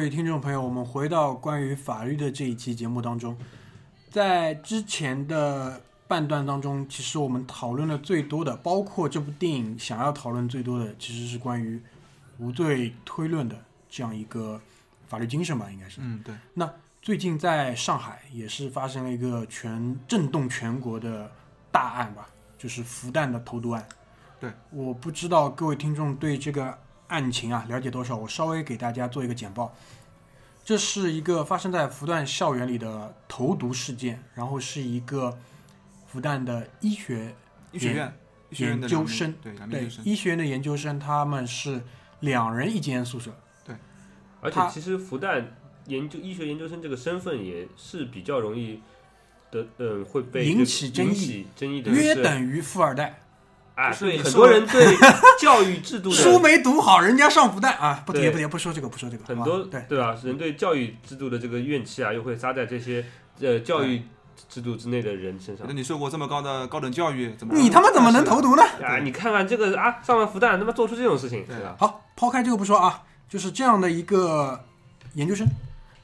[SPEAKER 2] 位听众朋友，我们回到关于法律的这一期节目当中，在之前的半段当中，其实我们讨论的最多的，包括这部电影想要讨论最多的，其实是关于无罪推论的这样一个法律精神吧，应该是。
[SPEAKER 3] 嗯，对，那
[SPEAKER 2] 最近在上海也是发生了一个全震动全国的大案吧，就是复旦的投毒案。
[SPEAKER 3] 对，
[SPEAKER 2] 我不知道各位听众对这个案情啊了解多少，我稍微给大家做一个简报。这是一个发生在复旦校园里的投毒事件，然后是一个复旦的医学
[SPEAKER 3] 医学院
[SPEAKER 2] 研究生
[SPEAKER 3] 对
[SPEAKER 2] 对医学院的研究生，他们是两人一间宿舍。对
[SPEAKER 1] 而且其实复旦研究医学研究生这个身份也是比较容易的，嗯，会被
[SPEAKER 2] 引起争议
[SPEAKER 1] 争议的
[SPEAKER 2] 约等于富二代，
[SPEAKER 1] 啊，对，很多人对 教育制度
[SPEAKER 2] 书没读好，人家上复旦啊！不提不提，不说这个，不说这个。
[SPEAKER 1] 很多
[SPEAKER 2] 对，
[SPEAKER 1] 对吧？人对教育制度的这个怨气啊，又会撒在这些呃教育制度之内的人身上
[SPEAKER 3] 那。你受过这么高的高等教育，怎么
[SPEAKER 2] 你他妈怎么能投毒呢？
[SPEAKER 1] 啊，你看看这个啊，上完复旦，他妈做出这种事情，
[SPEAKER 3] 对
[SPEAKER 1] 对吧？
[SPEAKER 2] 好，抛开这个不说啊，就是这样的一个研究生，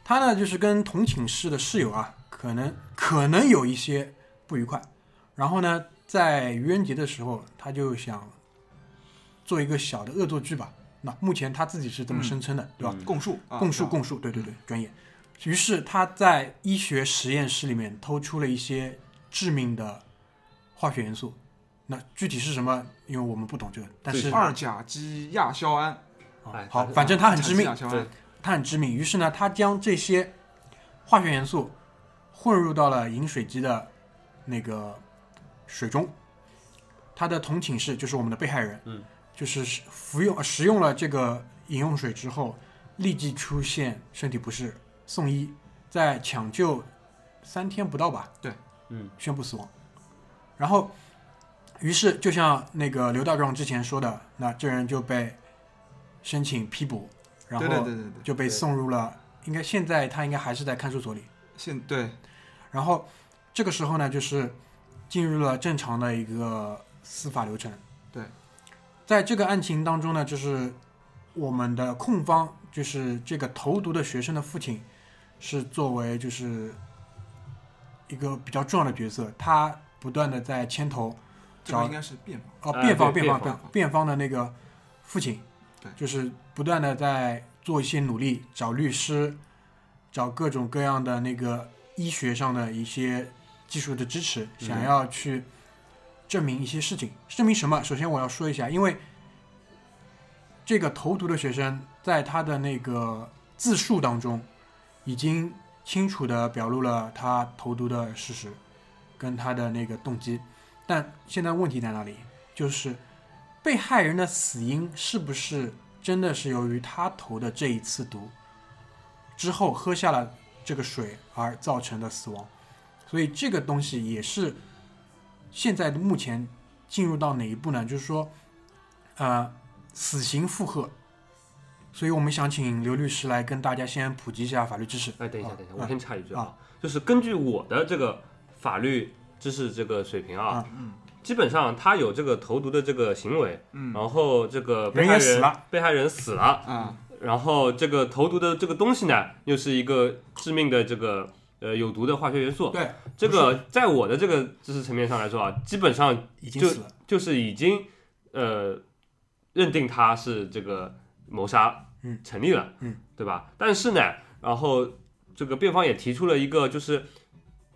[SPEAKER 2] 他呢就是跟同寝室的室友啊，可能可能有一些不愉快，然后呢，在愚人节的时候，他就想做一个小的恶作剧吧。那目前他自己是这么声称的，对吧？
[SPEAKER 1] 嗯
[SPEAKER 3] 供述
[SPEAKER 2] 供述供述，对对对，专业。于是他在医学实验室里面偷出了一些致命的化学元素。那具体是什么？因为我们不懂这个，但是
[SPEAKER 3] 二甲基亚硝胺，
[SPEAKER 1] 哎
[SPEAKER 2] 好，
[SPEAKER 1] 反
[SPEAKER 2] 反正它很致命
[SPEAKER 1] 对，
[SPEAKER 2] 它很致命。于是呢，他将这些化学元素混入到了饮水机的那个水中。他的同寝室就是我们的被害人，
[SPEAKER 1] 嗯，
[SPEAKER 2] 就是服用呃食用了这个饮用水之后，立即出现身体不适，送医，在抢救三天不到吧，
[SPEAKER 1] 嗯，
[SPEAKER 2] 宣布死亡。然后，于是就像那个刘大壮之前说的，那这人就被申请批捕，然后
[SPEAKER 3] 对对对对对，
[SPEAKER 2] 就被
[SPEAKER 1] 对
[SPEAKER 2] 送入了，应该现在他应该还是在看守所里。
[SPEAKER 3] 现对
[SPEAKER 2] 然后这个时候呢，就是进入了正常的一个司法流程。
[SPEAKER 3] 对，
[SPEAKER 2] 在这个案情当中呢，就是我们的控方，就是这个投毒的学生的父亲，是作为就是一个比较重要的角色，他不断的在牵头找
[SPEAKER 3] 这个应该是辩方，
[SPEAKER 2] 哦，
[SPEAKER 1] 哎
[SPEAKER 2] 辩方辩方
[SPEAKER 1] 辩方
[SPEAKER 2] 辩辩方的那个父亲，
[SPEAKER 3] 对
[SPEAKER 2] 就是不断的在做一些努力，找律师，找各种各样的那个医学上的一些技术的支持，
[SPEAKER 1] 嗯
[SPEAKER 2] 想要去证明一些事情。证明什么？首先我要说一下，因为这个投毒的学生在他的那个自述当中，已经清楚的表露了他投毒的事实，跟他的那个动机。但现在问题在哪里？就是被害人的死因是不是真的是由于他投的这一次毒之后喝下了这个水而造成的死亡？所以这个东西也是现在目前进入到哪一步呢？就是说，呃，死刑复核。所以我们想请刘律师来跟大家先普及一下法律知识。
[SPEAKER 1] 哎，等一下，
[SPEAKER 2] 啊
[SPEAKER 1] 等一下，我
[SPEAKER 2] 啊
[SPEAKER 1] 先插一句
[SPEAKER 2] 啊，
[SPEAKER 1] 就是根据我的这个法律知识这个水平啊
[SPEAKER 2] 啊，
[SPEAKER 3] 嗯
[SPEAKER 1] 基本上他有这个投毒的这个行为，
[SPEAKER 3] 嗯
[SPEAKER 1] 然后这个被害人
[SPEAKER 2] 死了
[SPEAKER 1] 被害人死了，
[SPEAKER 3] 嗯，
[SPEAKER 1] 然后这个投毒的这个东西呢，又是一个致命的这个呃有毒的化学元素。
[SPEAKER 2] 对，
[SPEAKER 1] 这个在我的这个知识层面上来说啊，基本上就
[SPEAKER 2] 已经死了。
[SPEAKER 1] 就是已经呃认定他是这个谋杀
[SPEAKER 2] 嗯
[SPEAKER 1] 成立了，
[SPEAKER 2] 嗯，
[SPEAKER 1] 对吧？但是呢，然后这个辩方也提出了一个就是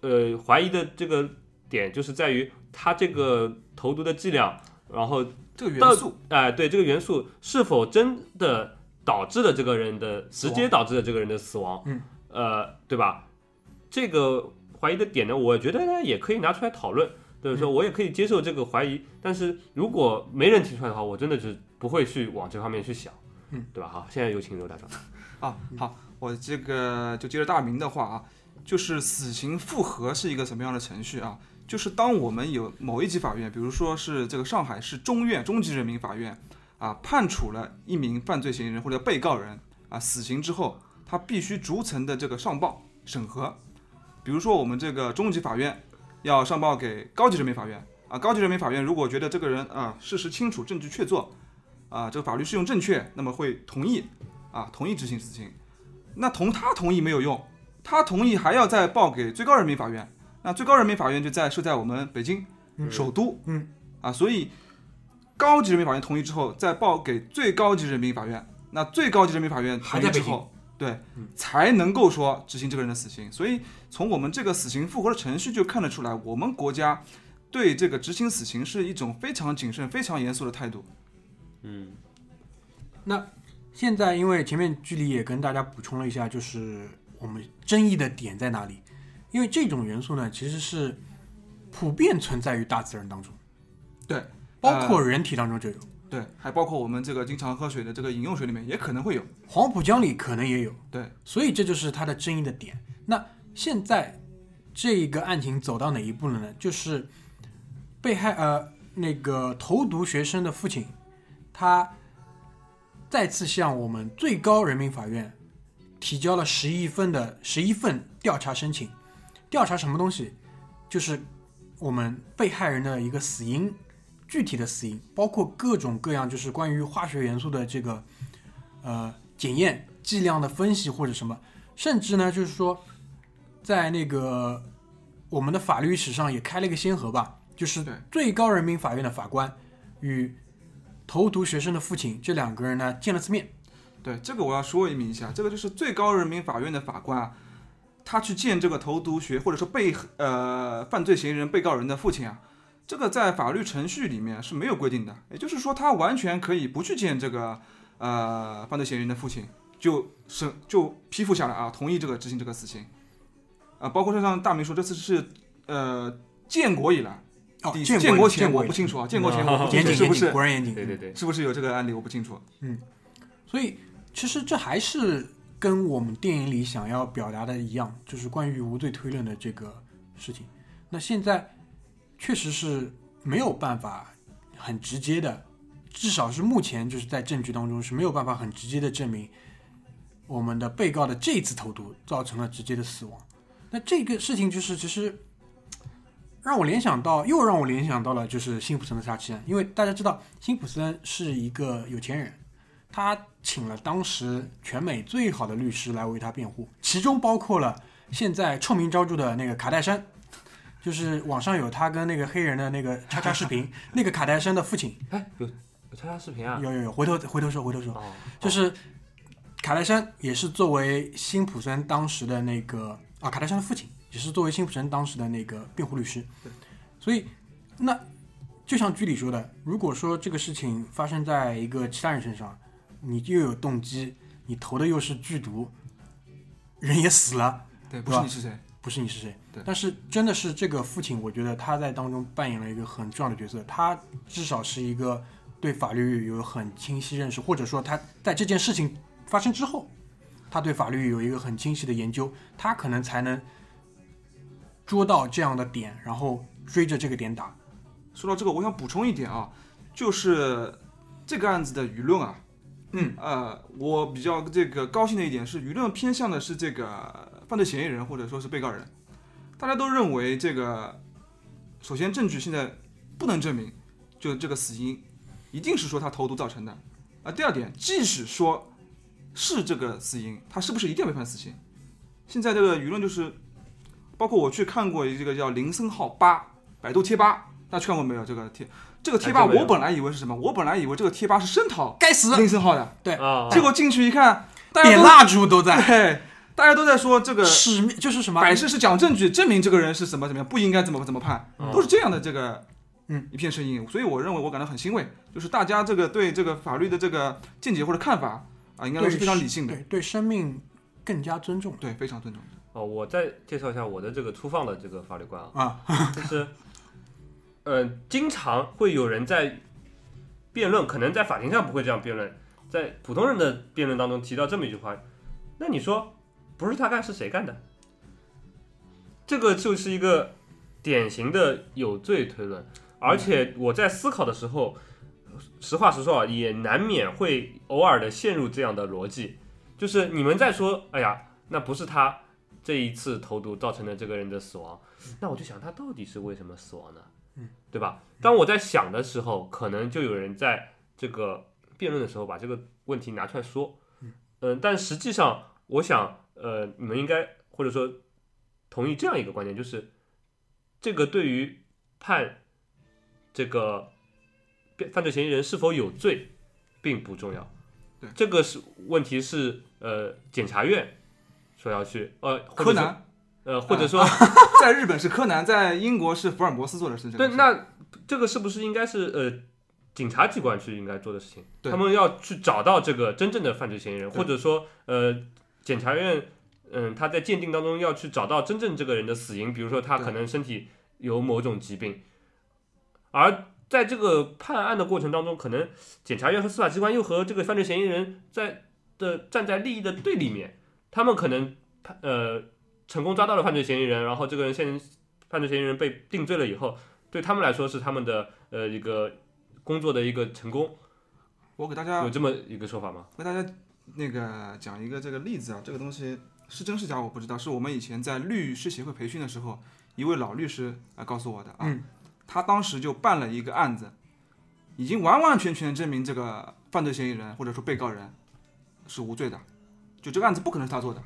[SPEAKER 1] 呃怀疑的这个点，就是在于他这个投毒的剂量，然后
[SPEAKER 3] 这个元素
[SPEAKER 1] 哎、对这个元素是否真的导致了这个人的直接导致了这个人的死亡？
[SPEAKER 2] 嗯，
[SPEAKER 1] 呃，对吧？这个怀疑的点呢，我觉得呢也可以拿出来讨论，就是说我也可以接受这个怀疑，但是如果没人提出来的话，我真的是不会去往这方面去想，
[SPEAKER 2] 嗯，
[SPEAKER 1] 对吧？好，现在有请刘大壮。
[SPEAKER 3] 啊，好，我这个就接着大明的话啊，就是死刑复核是一个什么样的程序啊？就是当我们有某一级法院，比如说是这个上海市中院中级人民法院啊，判处了一名犯罪嫌疑人或者被告人啊死刑之后，他必须逐层的这个上报审核。比如说我们这个中级法院要上报给高级人民法院啊，高级人民法院如果觉得这个人啊事实清楚、证据确凿啊，这个法律适用正确，那么会同意啊同意执行死刑。那同他同意没有用，他同意还要再报给最高人民法院，那最高人民法院就在设在我们北京、
[SPEAKER 2] 嗯。
[SPEAKER 3] 首都，
[SPEAKER 2] 嗯。
[SPEAKER 3] 啊，所以高级人民法院同意之后，再报给最高级人民法院，那最高级人民法院同意之后，对，
[SPEAKER 1] 嗯
[SPEAKER 3] 才能够说执行这个人的死刑。所以从我们这个死刑复活的程序就看得出来，我们国家对这个执行死刑是一种非常谨慎、非常严肃的态度。
[SPEAKER 1] 嗯
[SPEAKER 2] 那现在因为前面距离也跟大家补充了一下，就是我们争议的点在哪里？因为这种元素呢，其实是普遍存在于大自然当中，
[SPEAKER 3] 对，
[SPEAKER 2] 包括人体当中就有，
[SPEAKER 3] 对，还包括我们这个经常喝水的这个饮用水里面也可能会有。
[SPEAKER 2] 黄浦江里可能也有。
[SPEAKER 3] 对，
[SPEAKER 2] 所以这就是它的争议的点。那现在这个案情走到哪一步了呢？就是被害呃那个投毒学生的父亲，他再次向我们最高人民法院提交了十一份的十一份调查申请。调查什么东西？就是我们被害人的一个死因，具体的死因，包括各种各样就是关于化学元素的这个呃检验、剂量的分析或者什么，甚至呢就是说，在那个我们的法律史上也开了一个先河吧，就是最高人民法院的法官与投毒学生的父亲这两个人呢见了次面。
[SPEAKER 3] 对，这个我要说明一下，这个就是最高人民法院的法官啊，他去见这个投毒学或者说被呃犯罪嫌疑人、被告人的父亲啊，这个在法律程序里面是没有规定的，也就是说他完全可以不去见这个呃犯罪嫌疑人的父亲，就是就批复下来啊，同意这个执行这个死刑，啊、包括像大明说这次是呃建国以来，
[SPEAKER 2] 哦，
[SPEAKER 3] 第
[SPEAKER 2] 建
[SPEAKER 3] 建国前
[SPEAKER 2] 建国
[SPEAKER 3] 我不清楚啊，建国前我不清楚是不是
[SPEAKER 2] 果然严谨。
[SPEAKER 1] 对对对，
[SPEAKER 3] 是不是有这个案例我不清楚。
[SPEAKER 2] 嗯所以其实这还是跟我们电影里想要表达的一样，就是关于无罪推论的这个事情。那现在确实是没有办法很直接的，至少是目前就是在证据当中是没有办法很直接的证明我们的被告的这次投毒造成了直接的死亡。那这个事情就是其实让我联想到，又让我联想到了就是辛普森的杀妻案，因为大家知道辛普森是一个有钱人，他请了当时全美最好的律师来为他辩护，其中包括了现在臭名昭著的那个卡戴珊，就是网上有他跟那个黑人的那个 叉叉视频，那个卡戴珊的父亲，
[SPEAKER 1] 哎，有有叉叉视频啊？
[SPEAKER 2] 有有有，回头回头说回头说，
[SPEAKER 1] 哦，
[SPEAKER 2] 就是卡戴珊也是作为辛普森当时的那个啊，卡戴珊的父亲也是作为辛普森当时的那个辩护律师，所以那就像剧里说的，如果说这个事情发生在一个其他人身上，你又有动机，你投的又是剧毒，人也死了，
[SPEAKER 3] 对，不是你是谁？
[SPEAKER 2] 不是你是谁
[SPEAKER 3] 对？
[SPEAKER 2] 但是真的是这个父亲，我觉得他在当中扮演了一个很重要的角色。他至少是一个对法律有很清晰认识，或者说他在这件事情发生之后，他对法律有一个很清晰的研究，他可能才能捉到这样的点，然后追着这个点打。
[SPEAKER 3] 说到这个，我想补充一点啊，就是这个案子的舆论啊，
[SPEAKER 2] 嗯，
[SPEAKER 3] 呃，我比较这个高兴的一点是，舆论偏向的是这个犯罪嫌疑人或者说是被告人，大家都认为这个，首先证据现在不能证明，就这个死因一定是说他投毒造成的，啊，第二点，即使说是这个死因，他是不是一定要被判死刑？现在这个舆论就是，包括我去看过一个叫林森浩八百度贴吧，大家去看过没有？这个贴这个贴吧，我本来以为是什么？我本来以为这个贴吧是声讨
[SPEAKER 2] 该死，
[SPEAKER 3] 林森浩的，
[SPEAKER 1] 对，
[SPEAKER 3] 结果进去一看，
[SPEAKER 2] 点蜡烛都在，
[SPEAKER 3] 对，大家都在说这个
[SPEAKER 2] 使命就是什么？
[SPEAKER 3] 摆事是讲证据，证明这个人是什么怎么样，不应该怎么怎么判，
[SPEAKER 1] 嗯
[SPEAKER 3] 都是这样的这个
[SPEAKER 2] 嗯
[SPEAKER 3] 一片声音。所以我认为我感到很欣慰，就是大家这个对这个法律的这个见解或者看法啊，应该都是非常理性的，
[SPEAKER 2] 对对生命更加尊重
[SPEAKER 3] 对，非常尊重。
[SPEAKER 1] 哦，我再介绍一下我的这个粗放的这个法律观啊，
[SPEAKER 2] 啊。
[SPEAKER 1] 就是，呃，经常会有人在辩论，可能在法庭上不会这样辩论，在普通人的辩论当中提到这么一句话，那你说不是他干是谁干的？这个就是一个典型的有罪推论，而且我在思考的时候，实话实说啊，也难免会偶尔的陷入这样的逻辑，就是你们在说，哎呀，那不是他这一次投毒造成的这个人的死亡，那我就想他到底是为什么死亡呢？
[SPEAKER 2] 嗯，
[SPEAKER 1] 对吧？当我在想的时候，可能就有人在这个辩论的时候把这个问题拿出来说，嗯、但实际上我想呃，你们应该或者说同意这样一个观点，就是这个对于判这个犯罪嫌疑人是否有罪并不重要。
[SPEAKER 3] 对
[SPEAKER 1] 这个是问题是呃，检察院说要去呃，
[SPEAKER 3] 柯南
[SPEAKER 1] 呃，或者说、
[SPEAKER 3] 在日本是柯南，在英国是福尔摩斯做的事情。
[SPEAKER 1] 对，那这个是不是应该是呃警察机关去应该做的事情？
[SPEAKER 3] 对
[SPEAKER 1] 他们要去找到这个真正的犯罪嫌疑人，或者说呃检察院嗯他在鉴定当中要去找到真正这个人的死因，比如说他可能身体有某种疾病，而在这个判案的过程当中，可能检察院和司法机关又和这个犯罪嫌疑人在的站在利益的对立面，他们可能判呃成功抓到了犯罪嫌疑人，然后这个人现犯罪嫌疑人被定罪了以后，对他们来说是他们的呃一个工作的一个成功，
[SPEAKER 3] 我给大家
[SPEAKER 1] 有这么一个说法吗？
[SPEAKER 3] 给大家那个讲一个这个例子啊，这个东西是真是假我不知道，是我们以前在律师协会培训的时候，一位老律师啊告诉我的啊，
[SPEAKER 2] 嗯
[SPEAKER 3] 他当时就办了一个案子，已经完完全全证明这个犯罪嫌疑人或者说被告人是无罪的，就这个案子不可能是他做的。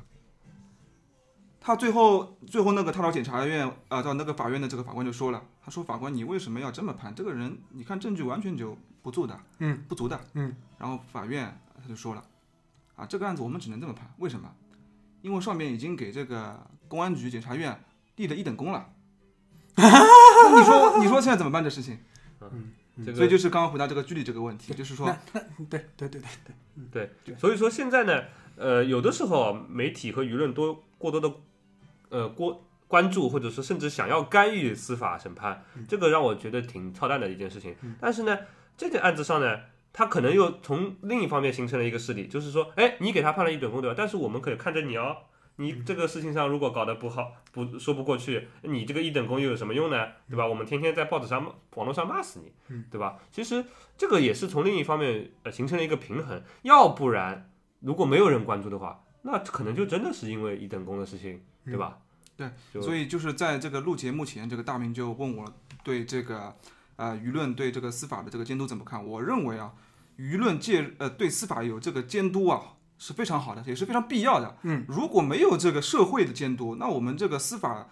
[SPEAKER 3] 他最后最后那个他到检察院啊、到那个法院的这个法官就说了，他说法官你为什么要这么判？这个人你看证据完全就不足的，
[SPEAKER 2] 嗯，
[SPEAKER 3] 不足的，
[SPEAKER 2] 嗯，
[SPEAKER 3] 然后法院他就说了，啊，这个案子我们只能这么判，为什么？因为上面已经给这个公安局、检察院立了一等功了。那你说，你说现在怎么办这事情？
[SPEAKER 1] 这个
[SPEAKER 3] 所以就是刚刚回答这个距离这个问题，就是说，
[SPEAKER 2] 对对对对对对，
[SPEAKER 1] 所以说现在呢，呃，有的时候啊媒体和舆论多过多的呃过关注，或者说甚至想要干预司法审判，这个让我觉得挺操蛋的一件事情。但是呢，这件案子上呢，他可能又从另一方面形成了一个势力，就是说，哎，你给他判了一等功对吧？但是我们可以看着你哦。你这个事情上如果搞得不好，不说不过去，你这个一等功又有什么用呢？对吧？我们天天在报纸上、网络上骂死你，对吧？其实这个也是从另一方面呃形成了一个平衡，要不然如果没有人关注的话，那可能就真的是因为一等功的事情，对吧？
[SPEAKER 3] 对，所以就是在这个录节目前，这个大明就问我对这个呃舆论对这个司法的这个监督怎么看？我认为啊，舆论介呃对司法有这个监督啊是非常好的，也是非常必要的。
[SPEAKER 2] 嗯，
[SPEAKER 3] 如果没有这个社会的监督，那我们这个司法，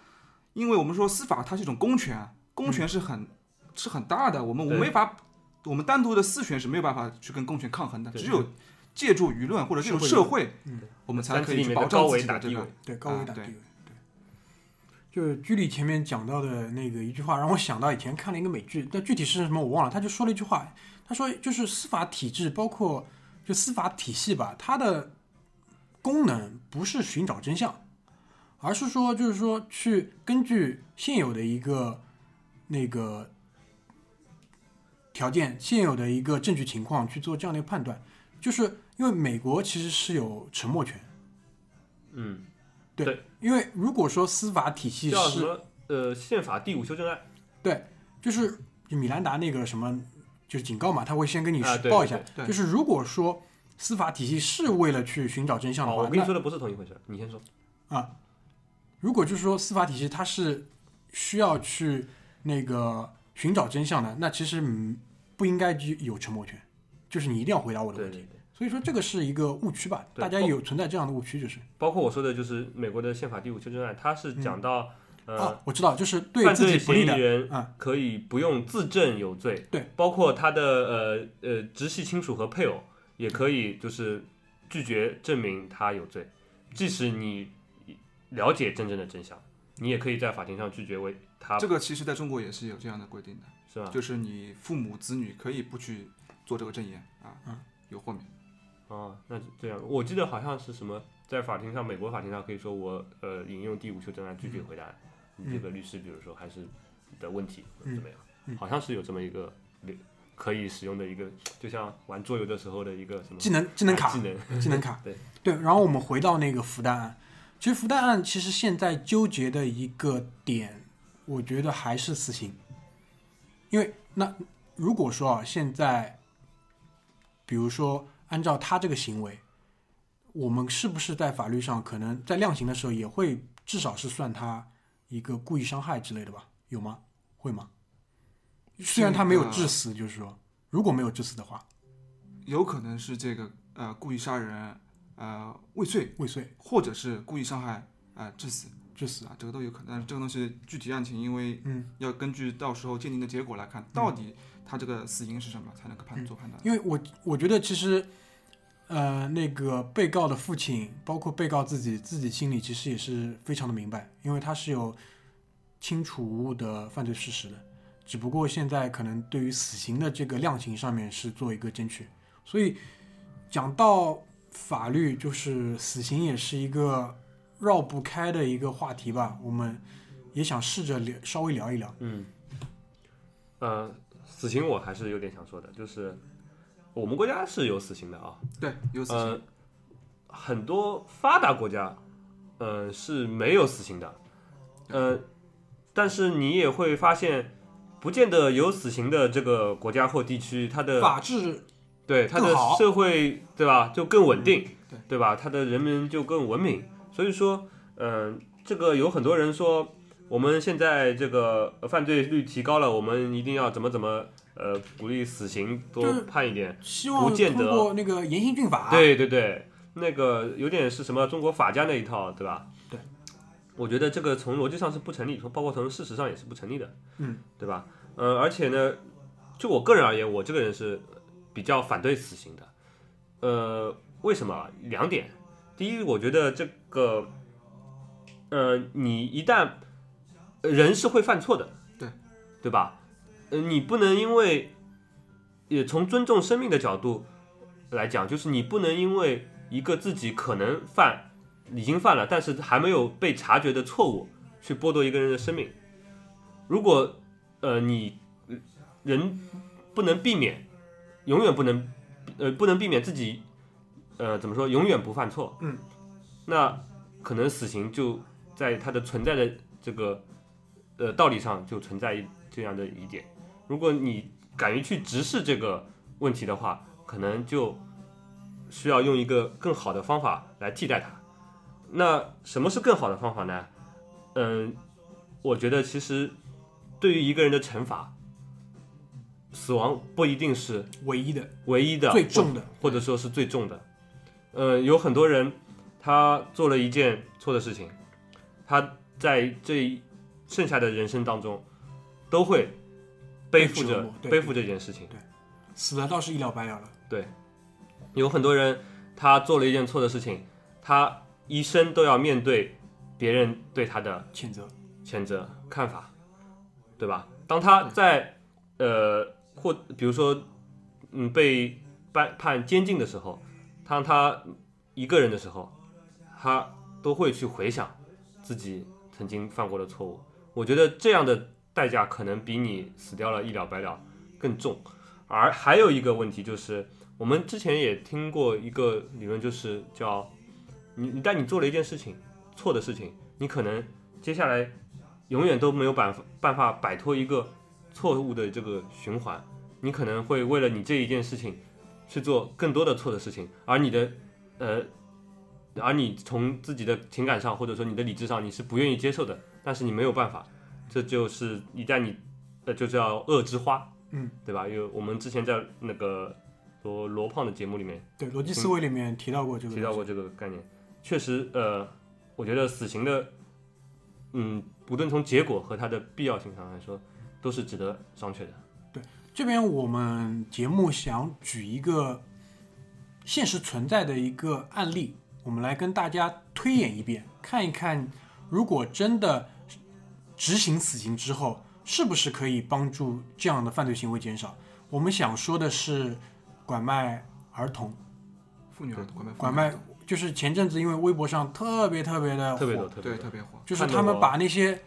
[SPEAKER 3] 因为我们说司法它是一种公权，公权是很、是很大的，我们我们没法，我们单独的私权是没有办法去跟公权抗衡的，只有借助舆论或者借助
[SPEAKER 2] 社
[SPEAKER 3] 社会，
[SPEAKER 2] 嗯
[SPEAKER 3] 我们才可以去保障自己的这个。
[SPEAKER 2] 对高维
[SPEAKER 3] 啊对
[SPEAKER 2] 打低维。对，就是居里前面讲到的那个一句话，让我想到以前看了一个美剧，但具体是什么我忘了。他就说了一句话，他说就是司法体制，包括就司法体系吧，它的功能不是寻找真相，而是说就是说去根据现有的一个那个条件、现有的一个证据情况去做这样的一个判断。就是因为美国其实是有沉默权。
[SPEAKER 1] 嗯，
[SPEAKER 2] 因为如果说司法体系是
[SPEAKER 1] 叫什么？呃，宪法第五修正案对
[SPEAKER 2] 就是就米兰达那个什么，就是警告嘛，他会先跟你报一下。
[SPEAKER 3] 对
[SPEAKER 2] 就是如果说司法体系是为了去寻找真相的
[SPEAKER 1] 哦，
[SPEAKER 2] 话，那
[SPEAKER 1] 我跟你说的不是同一回事，你先说啊。
[SPEAKER 2] 如果就是说司法体系它是需要去那个寻找真相的，那其实嗯不应该具有沉默权，就是你一定要回答我的问题。所以说这个是一个误区吧，大家有存在这样的误区，就是
[SPEAKER 1] 包括我说的就是美国的宪法第五修正案，它是讲到、呃
[SPEAKER 2] 哦，我知道，就是对
[SPEAKER 1] 犯罪
[SPEAKER 2] 自己不利的，
[SPEAKER 1] 嫌疑人
[SPEAKER 2] 啊
[SPEAKER 1] 可以不用自证有罪，
[SPEAKER 2] 对，
[SPEAKER 1] 包括他的呃呃直系亲属和配偶也可以就是拒绝证明他有罪，即使你了解真正的真相，你也可以在法庭上拒绝为他
[SPEAKER 3] 这个其实在中国也是有这样的规定的。
[SPEAKER 1] 是吧？
[SPEAKER 3] 就是你父母子女可以不去做这个证言啊，
[SPEAKER 2] 嗯
[SPEAKER 3] 有豁免。
[SPEAKER 1] 哦，那这样，我记得好像是什么，在法庭上，美国法庭上可以说我呃引用第五修正案拒绝回答你这个律师，比如说还是的问题怎么样，
[SPEAKER 2] 嗯
[SPEAKER 1] 好像是有这么一个可以使用的一个，就像玩桌游的时候的一个什么
[SPEAKER 2] 技能技能卡
[SPEAKER 1] 啊技能，
[SPEAKER 2] 技能卡。
[SPEAKER 1] 对。
[SPEAKER 2] 对，然后我们回到那个福旦案，其实福旦案其实现在纠结的一个点，我觉得还是死刑，因为那如果说啊，现在比如说按照他这个行为，我们是不是在法律上可能在量刑的时候也会至少是算他一个故意伤害之类的吧？有吗？会吗？虽然他没有致死，就是说如果没有致死的话，
[SPEAKER 3] 有可能是这个呃故意杀人呃未遂，
[SPEAKER 2] 未遂
[SPEAKER 3] 或者是故意伤害啊、致死
[SPEAKER 2] 致死。
[SPEAKER 3] 啊，这个都有可能。但是这个东西具体案情，因为
[SPEAKER 2] 嗯，
[SPEAKER 3] 要根据到时候鉴定的结果来看，到底他这个死因是什么，才能够判做判断。
[SPEAKER 2] 因为我我觉得其实，呃，那个被告的父亲，包括被告自己，自己心里其实也是非常的明白，因为他是有清楚无误的犯罪事实的，只不过现在可能对于死刑的这个量刑上面是做一个争取，所以讲到法律，就是死刑也是一个绕不开的一个话题吧，我们也想试着聊稍微聊一聊。
[SPEAKER 1] 嗯，呃，死刑我还是有点想说的，就是我们国家是有死刑的啊，
[SPEAKER 3] 对，有死刑。
[SPEAKER 1] 呃，很多发达国家，呃是没有死刑的，呃，但是你也会发现，不见得有死刑的这个国家或地区，它的
[SPEAKER 2] 法治
[SPEAKER 1] 对它的社会对吧就更稳定，
[SPEAKER 3] 对
[SPEAKER 1] 对吧？它的人民就更文明。所以说，嗯、这个有很多人说，我们现在这个呃犯罪率提高了，我们一定要怎么怎么呃鼓励死刑多判一点。
[SPEAKER 2] 希望
[SPEAKER 1] 不见得
[SPEAKER 2] 通过那个严刑峻法，
[SPEAKER 1] 对对对，那个有点是什么中国法家那一套，对吧？
[SPEAKER 2] 对，
[SPEAKER 1] 我觉得这个从逻辑上是不成立，从包括从事实上也是不成立的，
[SPEAKER 2] 嗯，
[SPEAKER 1] 对吧？呃，而且呢，就我个人而言，我这个人是比较反对死刑的。呃，为什么？两点。第一，我觉得这个，呃，你一旦呃人是会犯错的，
[SPEAKER 3] 对，
[SPEAKER 1] 对吧？呃，你不能因为，也从尊重生命的角度来讲，就是你不能因为一个自己可能犯已经犯了，但是还没有被察觉的错误，去剥夺一个人的生命。如果呃你呃人不能避免，永远不能呃不能避免自己呃怎么说永远不犯错，
[SPEAKER 2] 嗯，
[SPEAKER 1] 那可能死刑就在它的存在的这个呃道理上就存在这样的一点。如果你敢于去直视这个问题的话，可能就需要用一个更好的方法来替代它。那什么是更好的方法呢？嗯，我觉得其实对于一个人的惩罚，死亡不一定是
[SPEAKER 2] 唯一的、
[SPEAKER 1] 唯一的、
[SPEAKER 2] 最重的。
[SPEAKER 1] 或者说是最重的。呃，有很多人他做了一件错的事情，他在这一剩下的人生当中都会背负着背负这件事情。
[SPEAKER 2] 对死了倒是一了百了了。
[SPEAKER 1] 对有很多人他做了一件错的事情，他一生都要面对别人对他的
[SPEAKER 2] 谴责，
[SPEAKER 1] 谴责看法，对吧？当他在呃或比如说嗯被判判监禁的时候，当他一个人的时候，他都会去回想自己曾经犯过的错误。我觉得这样的代价可能比你死掉了一了百了更重。而还有一个问题就是，我们之前也听过一个理论，就是叫你你但你做了一件事情错的事情，你可能接下来永远都没有办办法摆脱一个错误的这个循环，你可能会为了你这一件事情去做更多的错的事情，而你的呃，而你从自己的情感上或者说你的理智上你是不愿意接受的，但是你没有办法，这就是一旦你呃就叫恶之花，
[SPEAKER 2] 嗯，
[SPEAKER 1] 对吧？因为我们之前在那个罗罗胖的节目里面
[SPEAKER 2] 对，逻辑思维里面提到过这个，
[SPEAKER 1] 提到过。这个概念，确实，呃，我觉得死刑的，嗯，无论从结果和它的必要性上来说，都是值得商榷的。
[SPEAKER 2] 对这边我们节目想举一个现实存在的一个案例，我们来跟大家推演一遍，看一看，如果真的执行死刑之后，是不是可以帮助这样的犯罪行为减少？我们想说的是拐卖儿童，
[SPEAKER 3] 妇女儿童拐卖
[SPEAKER 2] 拐卖就是前阵子因为微博上特别特别的火
[SPEAKER 1] 特别多，特别多。
[SPEAKER 3] 对特别火，
[SPEAKER 2] 就是他们把那些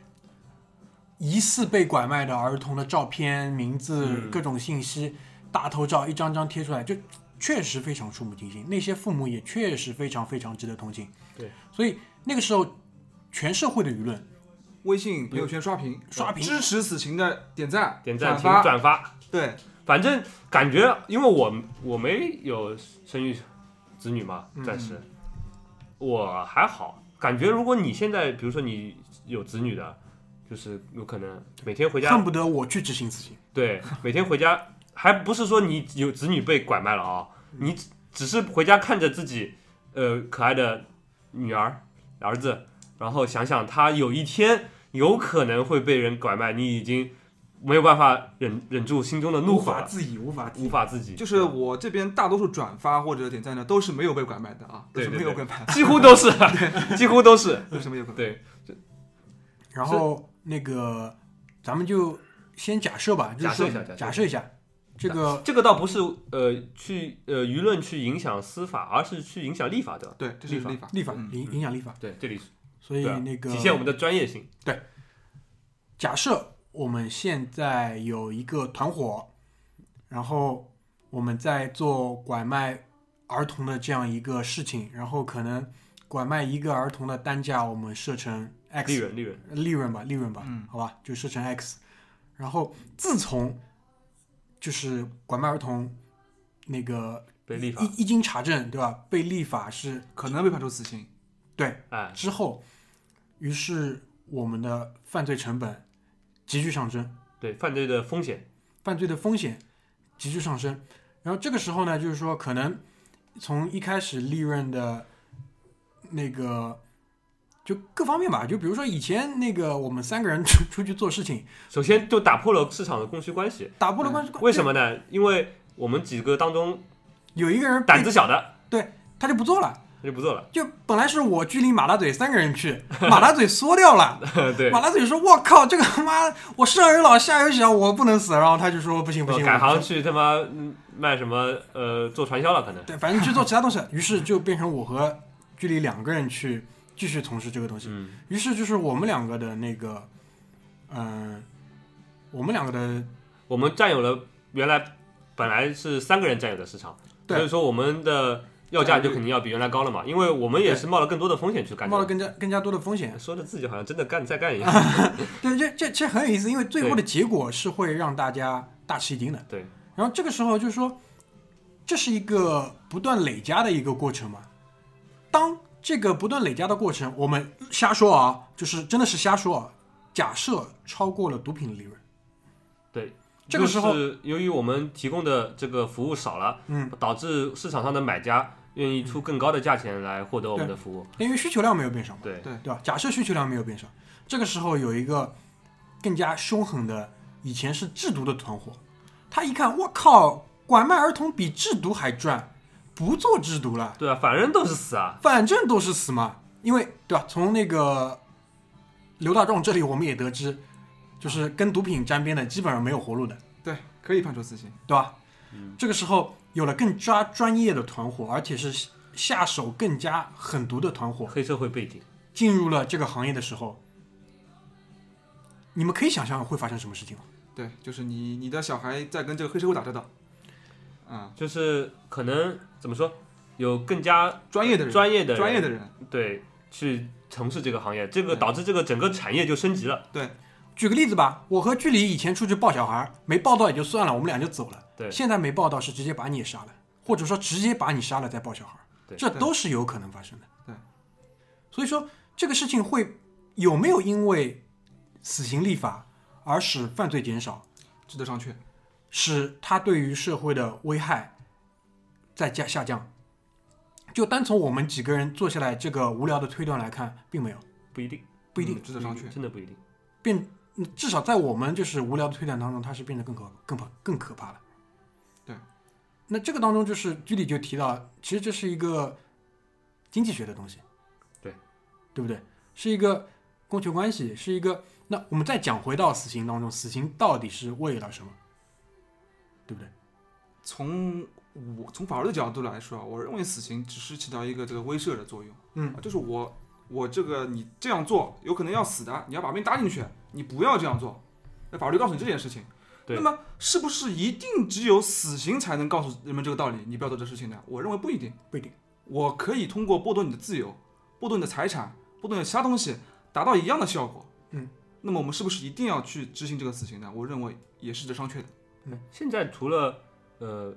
[SPEAKER 2] 疑似被拐卖的儿童的照片、名字、
[SPEAKER 1] 嗯
[SPEAKER 2] 各种信息、大头照一张张贴出来，就确实非常触目惊心。那些父母也确实非常非常值得同情。
[SPEAKER 1] 对，
[SPEAKER 2] 所以那个时候，全社会的舆论
[SPEAKER 3] 微信朋友圈刷屏，
[SPEAKER 2] 刷屏。
[SPEAKER 3] 支持死刑的点赞、
[SPEAKER 1] 点赞、请
[SPEAKER 3] 发，
[SPEAKER 1] 转发，
[SPEAKER 3] 对，
[SPEAKER 1] 反正感觉，因为我我没有生育子女嘛，
[SPEAKER 2] 嗯。
[SPEAKER 1] 暂时、我还好。感觉如果你现在，比如说你有子女的，就是有可能每天回家
[SPEAKER 2] 恨不得我去执行死刑。
[SPEAKER 1] 对，每天回家，还不是说你有子女被拐卖了啊，你只只是回家看着自己呃可爱的女儿儿子，然后想想他有一天有可能会被人拐卖，你已经没有办法忍忍住心中的怒火无，
[SPEAKER 2] 法自已，无法自
[SPEAKER 1] 无。法自己，
[SPEAKER 3] 就是我这边大多数转发或者点赞的都是没有被拐卖的啊，都是没有被拐卖，
[SPEAKER 1] 几乎都是，几乎都是，
[SPEAKER 3] 都是没有被拐卖。
[SPEAKER 1] 对，
[SPEAKER 2] 然后那个咱们就先假设吧，就是
[SPEAKER 1] 假设一下假设
[SPEAKER 2] 一下，这个
[SPEAKER 1] 这个倒不是呃去呃舆论去影响司法，而是去影响立法的。
[SPEAKER 3] 对，这是
[SPEAKER 1] 立法
[SPEAKER 3] 立法，
[SPEAKER 2] 影影响立法，
[SPEAKER 1] 对，这里是
[SPEAKER 2] 所以那个
[SPEAKER 1] 体现我们的专业性。
[SPEAKER 2] 对假设我们现在有一个团伙，然后我们在做拐卖儿童的这样一个事情，然后可能拐卖一个儿童的单价我们设成 X
[SPEAKER 1] 利润，利润，
[SPEAKER 2] 利润吧，利润吧，
[SPEAKER 3] 嗯
[SPEAKER 2] 好吧，就设成 X。然后自从就是拐卖儿童那个
[SPEAKER 1] 被立法，
[SPEAKER 2] 一一经查证，对吧？被立法是
[SPEAKER 3] 可能被判处死刑。
[SPEAKER 2] 对
[SPEAKER 1] 哎，
[SPEAKER 2] 之后，于是我们的犯罪成本急剧上升，
[SPEAKER 1] 对犯罪的风险，
[SPEAKER 2] 犯罪的风险急剧上升。然后这个时候呢，就是说可能从一开始利润的那个就各方面吧，就比如说以前那个我们三个人出 出去做事情，
[SPEAKER 1] 首先就打破了市场的供需关系。
[SPEAKER 2] 打破了关系，
[SPEAKER 1] 为什么呢？因为我们几个当中
[SPEAKER 2] 有一个人
[SPEAKER 1] 胆子小的对
[SPEAKER 2] 他就不做了。
[SPEAKER 1] 他就不做了。
[SPEAKER 2] 就本来是我距离马大嘴三个人去，马大嘴缩掉了。
[SPEAKER 1] 对，
[SPEAKER 2] 马大嘴说：“我靠，这个他妈我上有老下有小，我不能死。”然后他就说：“不行不行，
[SPEAKER 1] 改行去他妈嗯卖什么呃做传销了，可能。
[SPEAKER 2] 对，反正去做其他东西。”于是就变成我和距离两个人去继续从事这个东西。
[SPEAKER 1] 嗯，
[SPEAKER 2] 于是就是我们两个的那个，嗯、我们两个的
[SPEAKER 1] 我们占有了原来本来是三个人占有的市场，
[SPEAKER 2] 对
[SPEAKER 1] 所以说我们的要价就肯定要比原来高了嘛，因为我们也是冒了更多的风险去干。
[SPEAKER 2] 冒了更加更加多的风险。
[SPEAKER 1] 说的自己好像真的干再干一样。
[SPEAKER 2] 对，这这这很有意思，因为最后的结果是会让大家大吃一惊的。
[SPEAKER 1] 对，
[SPEAKER 2] 然后这个时候就是说，这是一个不断累加的一个过程嘛。当这个不断累加的过程，我们瞎说啊，就是真的是瞎说啊。假设超过了毒品的利润，
[SPEAKER 1] 对，
[SPEAKER 2] 这个时候
[SPEAKER 1] 由于我们提供的这个服务少了，
[SPEAKER 2] 嗯，
[SPEAKER 1] 导致市场上的买家愿意出更高的价钱来获得我们的服务。
[SPEAKER 2] 因为需求量没有变少嘛，
[SPEAKER 1] 对，
[SPEAKER 2] 对吧？假设需求量没有变少，这个时候有一个更加凶狠的，以前是制毒的团伙，他一看，我靠，拐卖儿童比制毒还赚，不做制毒了。
[SPEAKER 1] 对啊，反正都是死啊。
[SPEAKER 2] 反正都是死嘛，因为对吧？从那个刘大壮这里我们也得知，就是跟毒品沾边的基本上没有活路的，
[SPEAKER 3] 对，可以判处死刑。
[SPEAKER 2] 对吧？
[SPEAKER 1] 嗯
[SPEAKER 2] 这个时候有了更加专业的团伙，而且是下手更加狠毒的团伙
[SPEAKER 1] 黑社会背景，
[SPEAKER 2] 进入了这个行业的时候，你们可以想象会发生什么事情吗？
[SPEAKER 3] 对，就是你你的小孩在跟这个黑社会打交道，啊、
[SPEAKER 1] 就是可能怎么说，有更加
[SPEAKER 3] 专业的人，
[SPEAKER 1] 专业的人。
[SPEAKER 3] 专业的人，
[SPEAKER 1] 对。去从事这个行业，这个导致这个整个产业就升级了。对。
[SPEAKER 2] 举个例子吧，我和距离以前出去抱小孩，没抱到也就算了，我们俩就走了。
[SPEAKER 1] 对
[SPEAKER 2] 现在没报道是直接把你也杀了，或者说直接把你杀了再抱小孩，
[SPEAKER 1] 对
[SPEAKER 2] 这都是有可能发生的。
[SPEAKER 3] 对，
[SPEAKER 2] 所以说这个事情会有没有因为死刑立法而使犯罪减少，
[SPEAKER 3] 值得商榷。
[SPEAKER 2] 使他对于社会的危害在加下降？就单从我们几个人坐下来这个无聊的推断来看，并没有，
[SPEAKER 1] 不一定，
[SPEAKER 2] 不一定
[SPEAKER 3] 嗯值得商榷。
[SPEAKER 1] 真的不一定。
[SPEAKER 2] 变，嗯至少在我们就是无聊的推断当中，它是变得更可更可更可怕了。
[SPEAKER 3] 对，
[SPEAKER 2] 那这个当中就是居里就提到，其实这是一个经济学的东西，
[SPEAKER 1] 对，
[SPEAKER 2] 对不对？是一个供求关系，是一个。那我们再讲回到死刑当中，死刑到底是为了什么？对不对？
[SPEAKER 3] 从我从法律的角度来说啊，我认为死刑只是起到一个这个威慑的作用。
[SPEAKER 2] 嗯
[SPEAKER 3] 啊，就是我我这个你这样做有可能要死的，你要把命搭进去，你不要这样做。那法律告诉你这件事情，
[SPEAKER 1] 对
[SPEAKER 3] 那么是不是一定只有死刑才能告诉人们这个道理？你不要做这事情呢？我认为不一定，
[SPEAKER 2] 不一定。
[SPEAKER 3] 我可以通过剥夺你的自由、剥夺你的财产、剥夺你的其他东西，达到一样的效果。
[SPEAKER 2] 嗯，
[SPEAKER 3] 那么我们是不是一定要去执行这个死刑呢？我认为也是值得商榷的。
[SPEAKER 1] 现在除了呃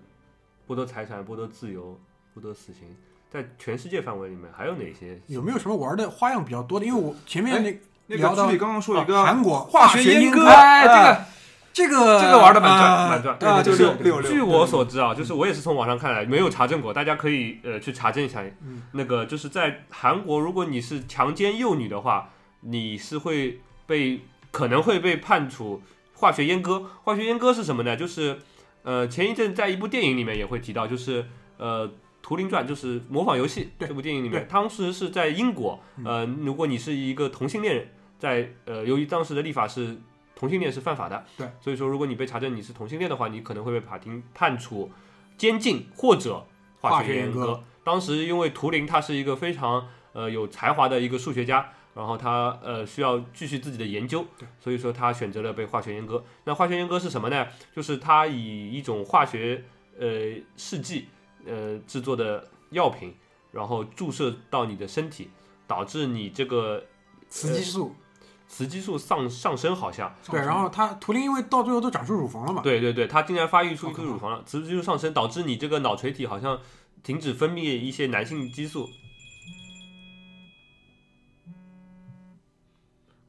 [SPEAKER 1] 剥夺财产、剥夺自由、剥夺死刑，在全世界范围里面还有哪些？
[SPEAKER 2] 有没有什么玩的花样比较多的？因为我前面那
[SPEAKER 3] 那
[SPEAKER 2] 聊到
[SPEAKER 3] 个剧里刚刚说了一个
[SPEAKER 2] 啊韩国
[SPEAKER 3] 化学
[SPEAKER 2] 学阉
[SPEAKER 3] 阉割，
[SPEAKER 1] 哎，这
[SPEAKER 3] 哎
[SPEAKER 1] 个
[SPEAKER 2] 这个
[SPEAKER 1] 这个玩的蛮
[SPEAKER 2] 呃
[SPEAKER 1] 转蛮转
[SPEAKER 2] 对
[SPEAKER 3] 啊
[SPEAKER 2] 对对对
[SPEAKER 3] 就是六六
[SPEAKER 1] 据我所知啊，就是我也是从网上看来，没有查证过，大家可以呃去查证一下。
[SPEAKER 2] 嗯
[SPEAKER 1] 那个就是在韩国，如果你是强奸幼女的话，你是会被可能会被判处化学阉割。化学阉割是什么呢？就是呃前一阵在一部电影里面也会提到，就是呃《图灵传》，就是模仿游戏这部电影里面，当时是在英国，
[SPEAKER 2] 嗯
[SPEAKER 1] 呃，如果你是一个同性恋人，在呃由于当时的立法是同性恋是犯法的，
[SPEAKER 2] 对，
[SPEAKER 1] 所以说如果你被查证你是同性恋的话，你可能会被法庭判处监禁或者化
[SPEAKER 2] 化
[SPEAKER 1] 学阉割
[SPEAKER 2] 学阉割。
[SPEAKER 1] 当时因为图灵他是一个非常呃有才华的一个数学家，然后他呃需要继续自己的研究，所以说他选择了被化学阉割。那化学阉割是什么呢？就是他以一种化学呃试剂呃制作的药品，然后注射到你的身体，导致你这个
[SPEAKER 2] 雌激素，
[SPEAKER 1] 雌激素上上升，好像
[SPEAKER 2] 对，然后它图灵因为到最后都长出乳房了嘛，
[SPEAKER 1] 对对对，它竟然发育出一
[SPEAKER 2] 好可怕。
[SPEAKER 1] 颗乳房了，雌激素上升导致你这个脑垂体好像停止分泌一些男性激素。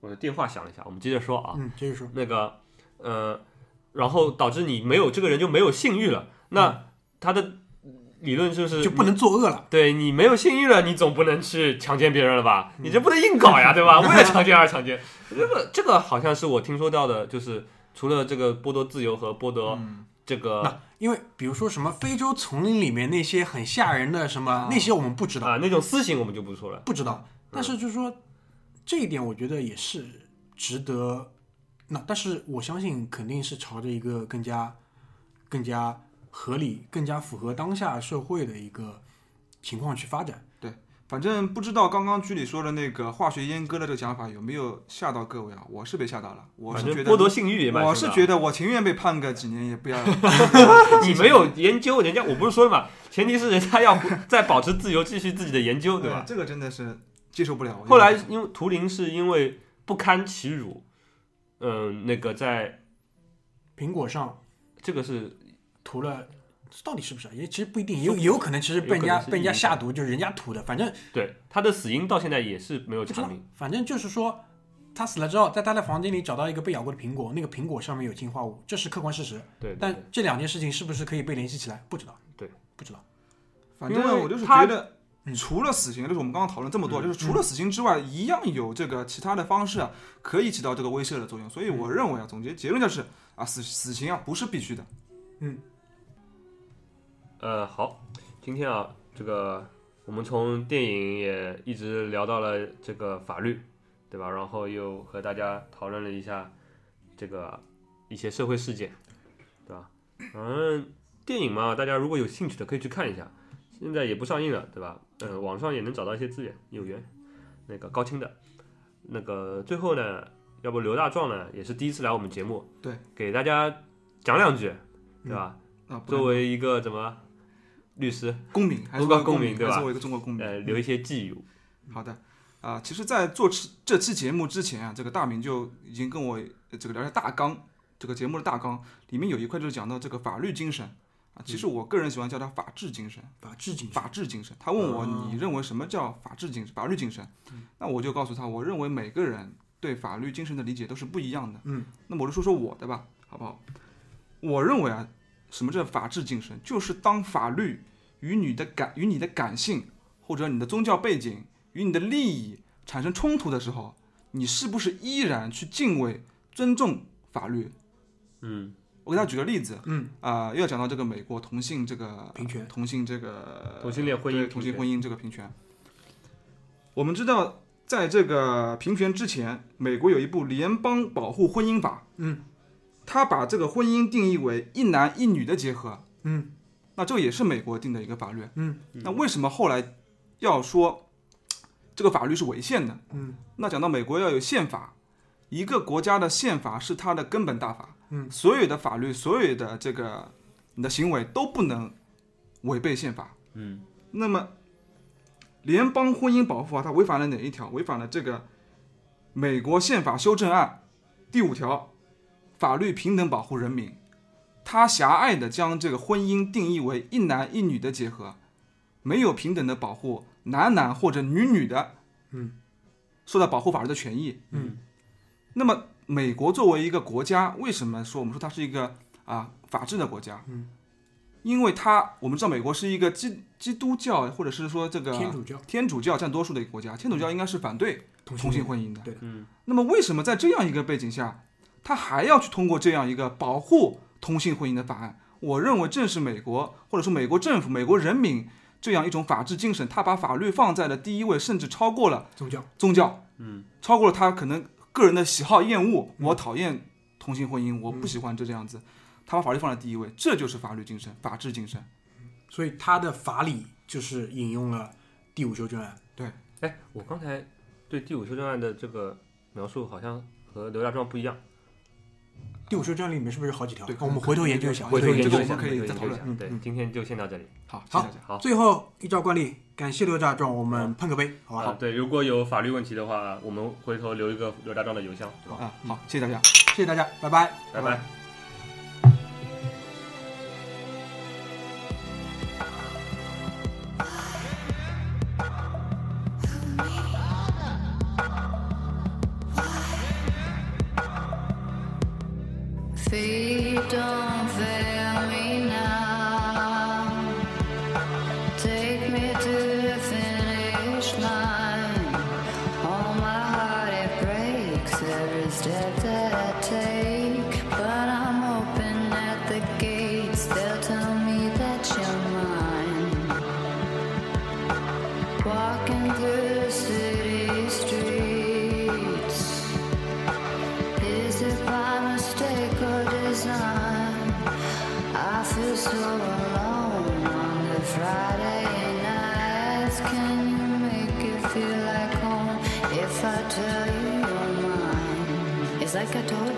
[SPEAKER 1] 我的电话响了一下，我们接着说啊，
[SPEAKER 2] 嗯，接着说，
[SPEAKER 1] 那个呃，然后导致你没有这个人就没有性欲了，那他的理论就是
[SPEAKER 2] 就不能作恶了，
[SPEAKER 1] 对你没有性欲了，你总不能去强奸别人了吧？你这不能硬搞呀，对吧？为了强奸而强奸，这个这个好像是我听说到的，就是除了这个剥夺自由和剥夺
[SPEAKER 3] 嗯
[SPEAKER 1] 这个
[SPEAKER 2] 那因为比如说什么非洲丛林里面那些很吓人的什么
[SPEAKER 3] 啊
[SPEAKER 2] 那些我们不知道，
[SPEAKER 1] 啊那种私刑我们就不说了。
[SPEAKER 2] 不知道，但是就是说这一点，我觉得也是值得。那但是我相信肯定是朝着一个更加、更加合理、更加符合当下社会的一个情况去发展。
[SPEAKER 3] 对反正不知道刚刚剧里说的那个化学阉割的这个讲法有没有吓到各位啊？我是被吓到了，我是觉得
[SPEAKER 1] 剥夺性欲也蛮
[SPEAKER 3] 我是觉得我情愿被判个几年，也不要
[SPEAKER 1] 你没有研究，人家我不是说了嘛，前提是人家要再保持自由，继续自己的研究，对吧？
[SPEAKER 3] 这个真的是接受不了。
[SPEAKER 1] 后来因为图灵是因为不堪其辱，嗯，那个在
[SPEAKER 2] 苹果上
[SPEAKER 1] 这个是
[SPEAKER 2] 涂了，到底是不是啊？也其实不一定，有有可能其实被人家被人家下毒，就是人家涂的，反正
[SPEAKER 1] 对他的死因到现在也是没有查明。，
[SPEAKER 2] 反正就是说。他死了之后，在他的房间里找到一个被咬过的苹果，那个苹果上面有氰化物，这是客观事实。
[SPEAKER 1] 对，对对
[SPEAKER 2] 但这两件事情是不是可以被联系起来？不知道。
[SPEAKER 1] 对，
[SPEAKER 2] 不知道。
[SPEAKER 3] 反
[SPEAKER 1] 因为
[SPEAKER 3] 正我就是觉得
[SPEAKER 2] 嗯，
[SPEAKER 3] 除了死刑，就是我们刚刚讨论这么多，
[SPEAKER 1] 嗯
[SPEAKER 3] 就是除了死刑之外，一样有这个其他的方式啊，可以起到这个威慑的作用。所以我认为啊，总结结论就是啊，死死刑啊不是必须的。
[SPEAKER 1] 呃，好，今天啊，这个我们从电影也一直聊到了这个法律，对吧？然后又和大家讨论了一下这个一些社会事件，对吧？嗯，电影嘛，大家如果有兴趣的可以去看一下，现在也不上映了，对吧？嗯，网上也能找到一些资源，有缘，那个高清的。那个最后呢，要不刘大壮呢也是第一次来我们节目，
[SPEAKER 3] 对，
[SPEAKER 1] 给大家讲两句，对吧？
[SPEAKER 3] 啊，
[SPEAKER 1] 作为一个怎么律师，
[SPEAKER 3] 公民，还是公
[SPEAKER 1] 公民对吧
[SPEAKER 3] 作为一个中国公民。
[SPEAKER 1] 呃，留一些寄语。
[SPEAKER 3] 好的，啊、其实，在做这这期节目之前啊，这个大明就已经跟我呃这个聊一下大纲，这个节目的大纲里面有一块就是讲到这个法律精神啊，其实我个人喜欢叫它法治精神。
[SPEAKER 2] 法治精神。
[SPEAKER 3] 法治精神。他问我
[SPEAKER 2] 哦
[SPEAKER 3] 你认为什么叫法治精神、法律精神？那我就告诉他，我认为每个人对法律精神的理解都是不一样的。
[SPEAKER 2] 嗯，
[SPEAKER 3] 那么我就说说我的吧，好不好？我认为啊，什么叫法治精神？就是当法律与你的感、与你的感性或者你的宗教背景与你的利益产生冲突的时候，你是不是依然去敬畏、尊重法律？
[SPEAKER 1] 嗯
[SPEAKER 3] 我给大家举个例子，
[SPEAKER 2] 嗯，
[SPEAKER 3] 啊、又要讲到这个美国同性这个
[SPEAKER 2] 平权
[SPEAKER 3] 同性这个
[SPEAKER 1] 同性恋婚姻
[SPEAKER 3] 同性婚姻这个平权。我们知道，在这个平权之前，美国有一部联邦保护婚姻法，
[SPEAKER 2] 嗯，
[SPEAKER 3] 它把这个婚姻定义为一男一女的结合，
[SPEAKER 2] 嗯
[SPEAKER 3] 那这个也是美国定的一个法律。
[SPEAKER 2] 嗯
[SPEAKER 3] 那为什么后来要说这个法律是违宪的？
[SPEAKER 2] 嗯
[SPEAKER 3] 那讲到美国要有宪法，一个国家的宪法是它的根本大法，
[SPEAKER 2] 嗯，
[SPEAKER 3] 所有的法律，所有的这个你的行为都不能违背宪法。
[SPEAKER 1] 嗯
[SPEAKER 3] 那么，联邦婚姻保护法它违反了哪一条？违反了这个美国宪法修正案第五条，法律平等保护人民。他狭隘地将这个婚姻定义为一男一女的结合，没有平等的保护男男或者女女的，
[SPEAKER 2] 嗯，
[SPEAKER 3] 受到保护法律的权益。
[SPEAKER 2] 嗯
[SPEAKER 3] 那么美国作为一个国家，为什么说我们说它是一个啊法治的国家？
[SPEAKER 2] 嗯，
[SPEAKER 3] 因为它我们知道美国是一个基基督教或者是说这个
[SPEAKER 2] 天主教
[SPEAKER 3] 天主教占多数的一个国家，天主教应该是反对
[SPEAKER 2] 同
[SPEAKER 3] 同性婚姻的。
[SPEAKER 2] 对
[SPEAKER 1] 嗯
[SPEAKER 3] 那么为什么在这样一个背景下，他还要去通过这样一个保护同性婚姻的法案？我认为正是美国或者说美国政府、美国人民这样一种法治精神，他把法律放在了第一位，甚至超过了
[SPEAKER 2] 宗教，
[SPEAKER 3] 宗教，
[SPEAKER 1] 嗯，
[SPEAKER 3] 超过了他可能个人的喜好厌恶。我讨厌同性婚姻，我不喜欢这这样子，他把法律放在第一位，这就是法律精神、法治精神。
[SPEAKER 2] 所以他的法理就是引用了第五修正案。
[SPEAKER 1] 对哎，我刚才对第五修正案的这个描述好像和刘大壮不一样，
[SPEAKER 2] 第五修正案里面是不是有好几条？
[SPEAKER 3] 对
[SPEAKER 2] 我们回头研究一下。
[SPEAKER 1] 回头研究一下，
[SPEAKER 3] 可以再讨论
[SPEAKER 1] 研究一下对
[SPEAKER 2] 嗯嗯，
[SPEAKER 1] 今天就先到这里。
[SPEAKER 3] 好，
[SPEAKER 2] 好。
[SPEAKER 1] 好，
[SPEAKER 2] 最后依照惯例，感谢刘大壮，我们碰个杯，好吧？
[SPEAKER 1] 好，对，如果有法律问题的话，我们回头留一个刘大壮的邮箱，对吧？
[SPEAKER 3] 啊，好，谢谢大家。
[SPEAKER 2] 谢谢大家，拜拜。
[SPEAKER 1] 拜
[SPEAKER 3] 拜
[SPEAKER 1] 拜。
[SPEAKER 4] feet on like a dollar.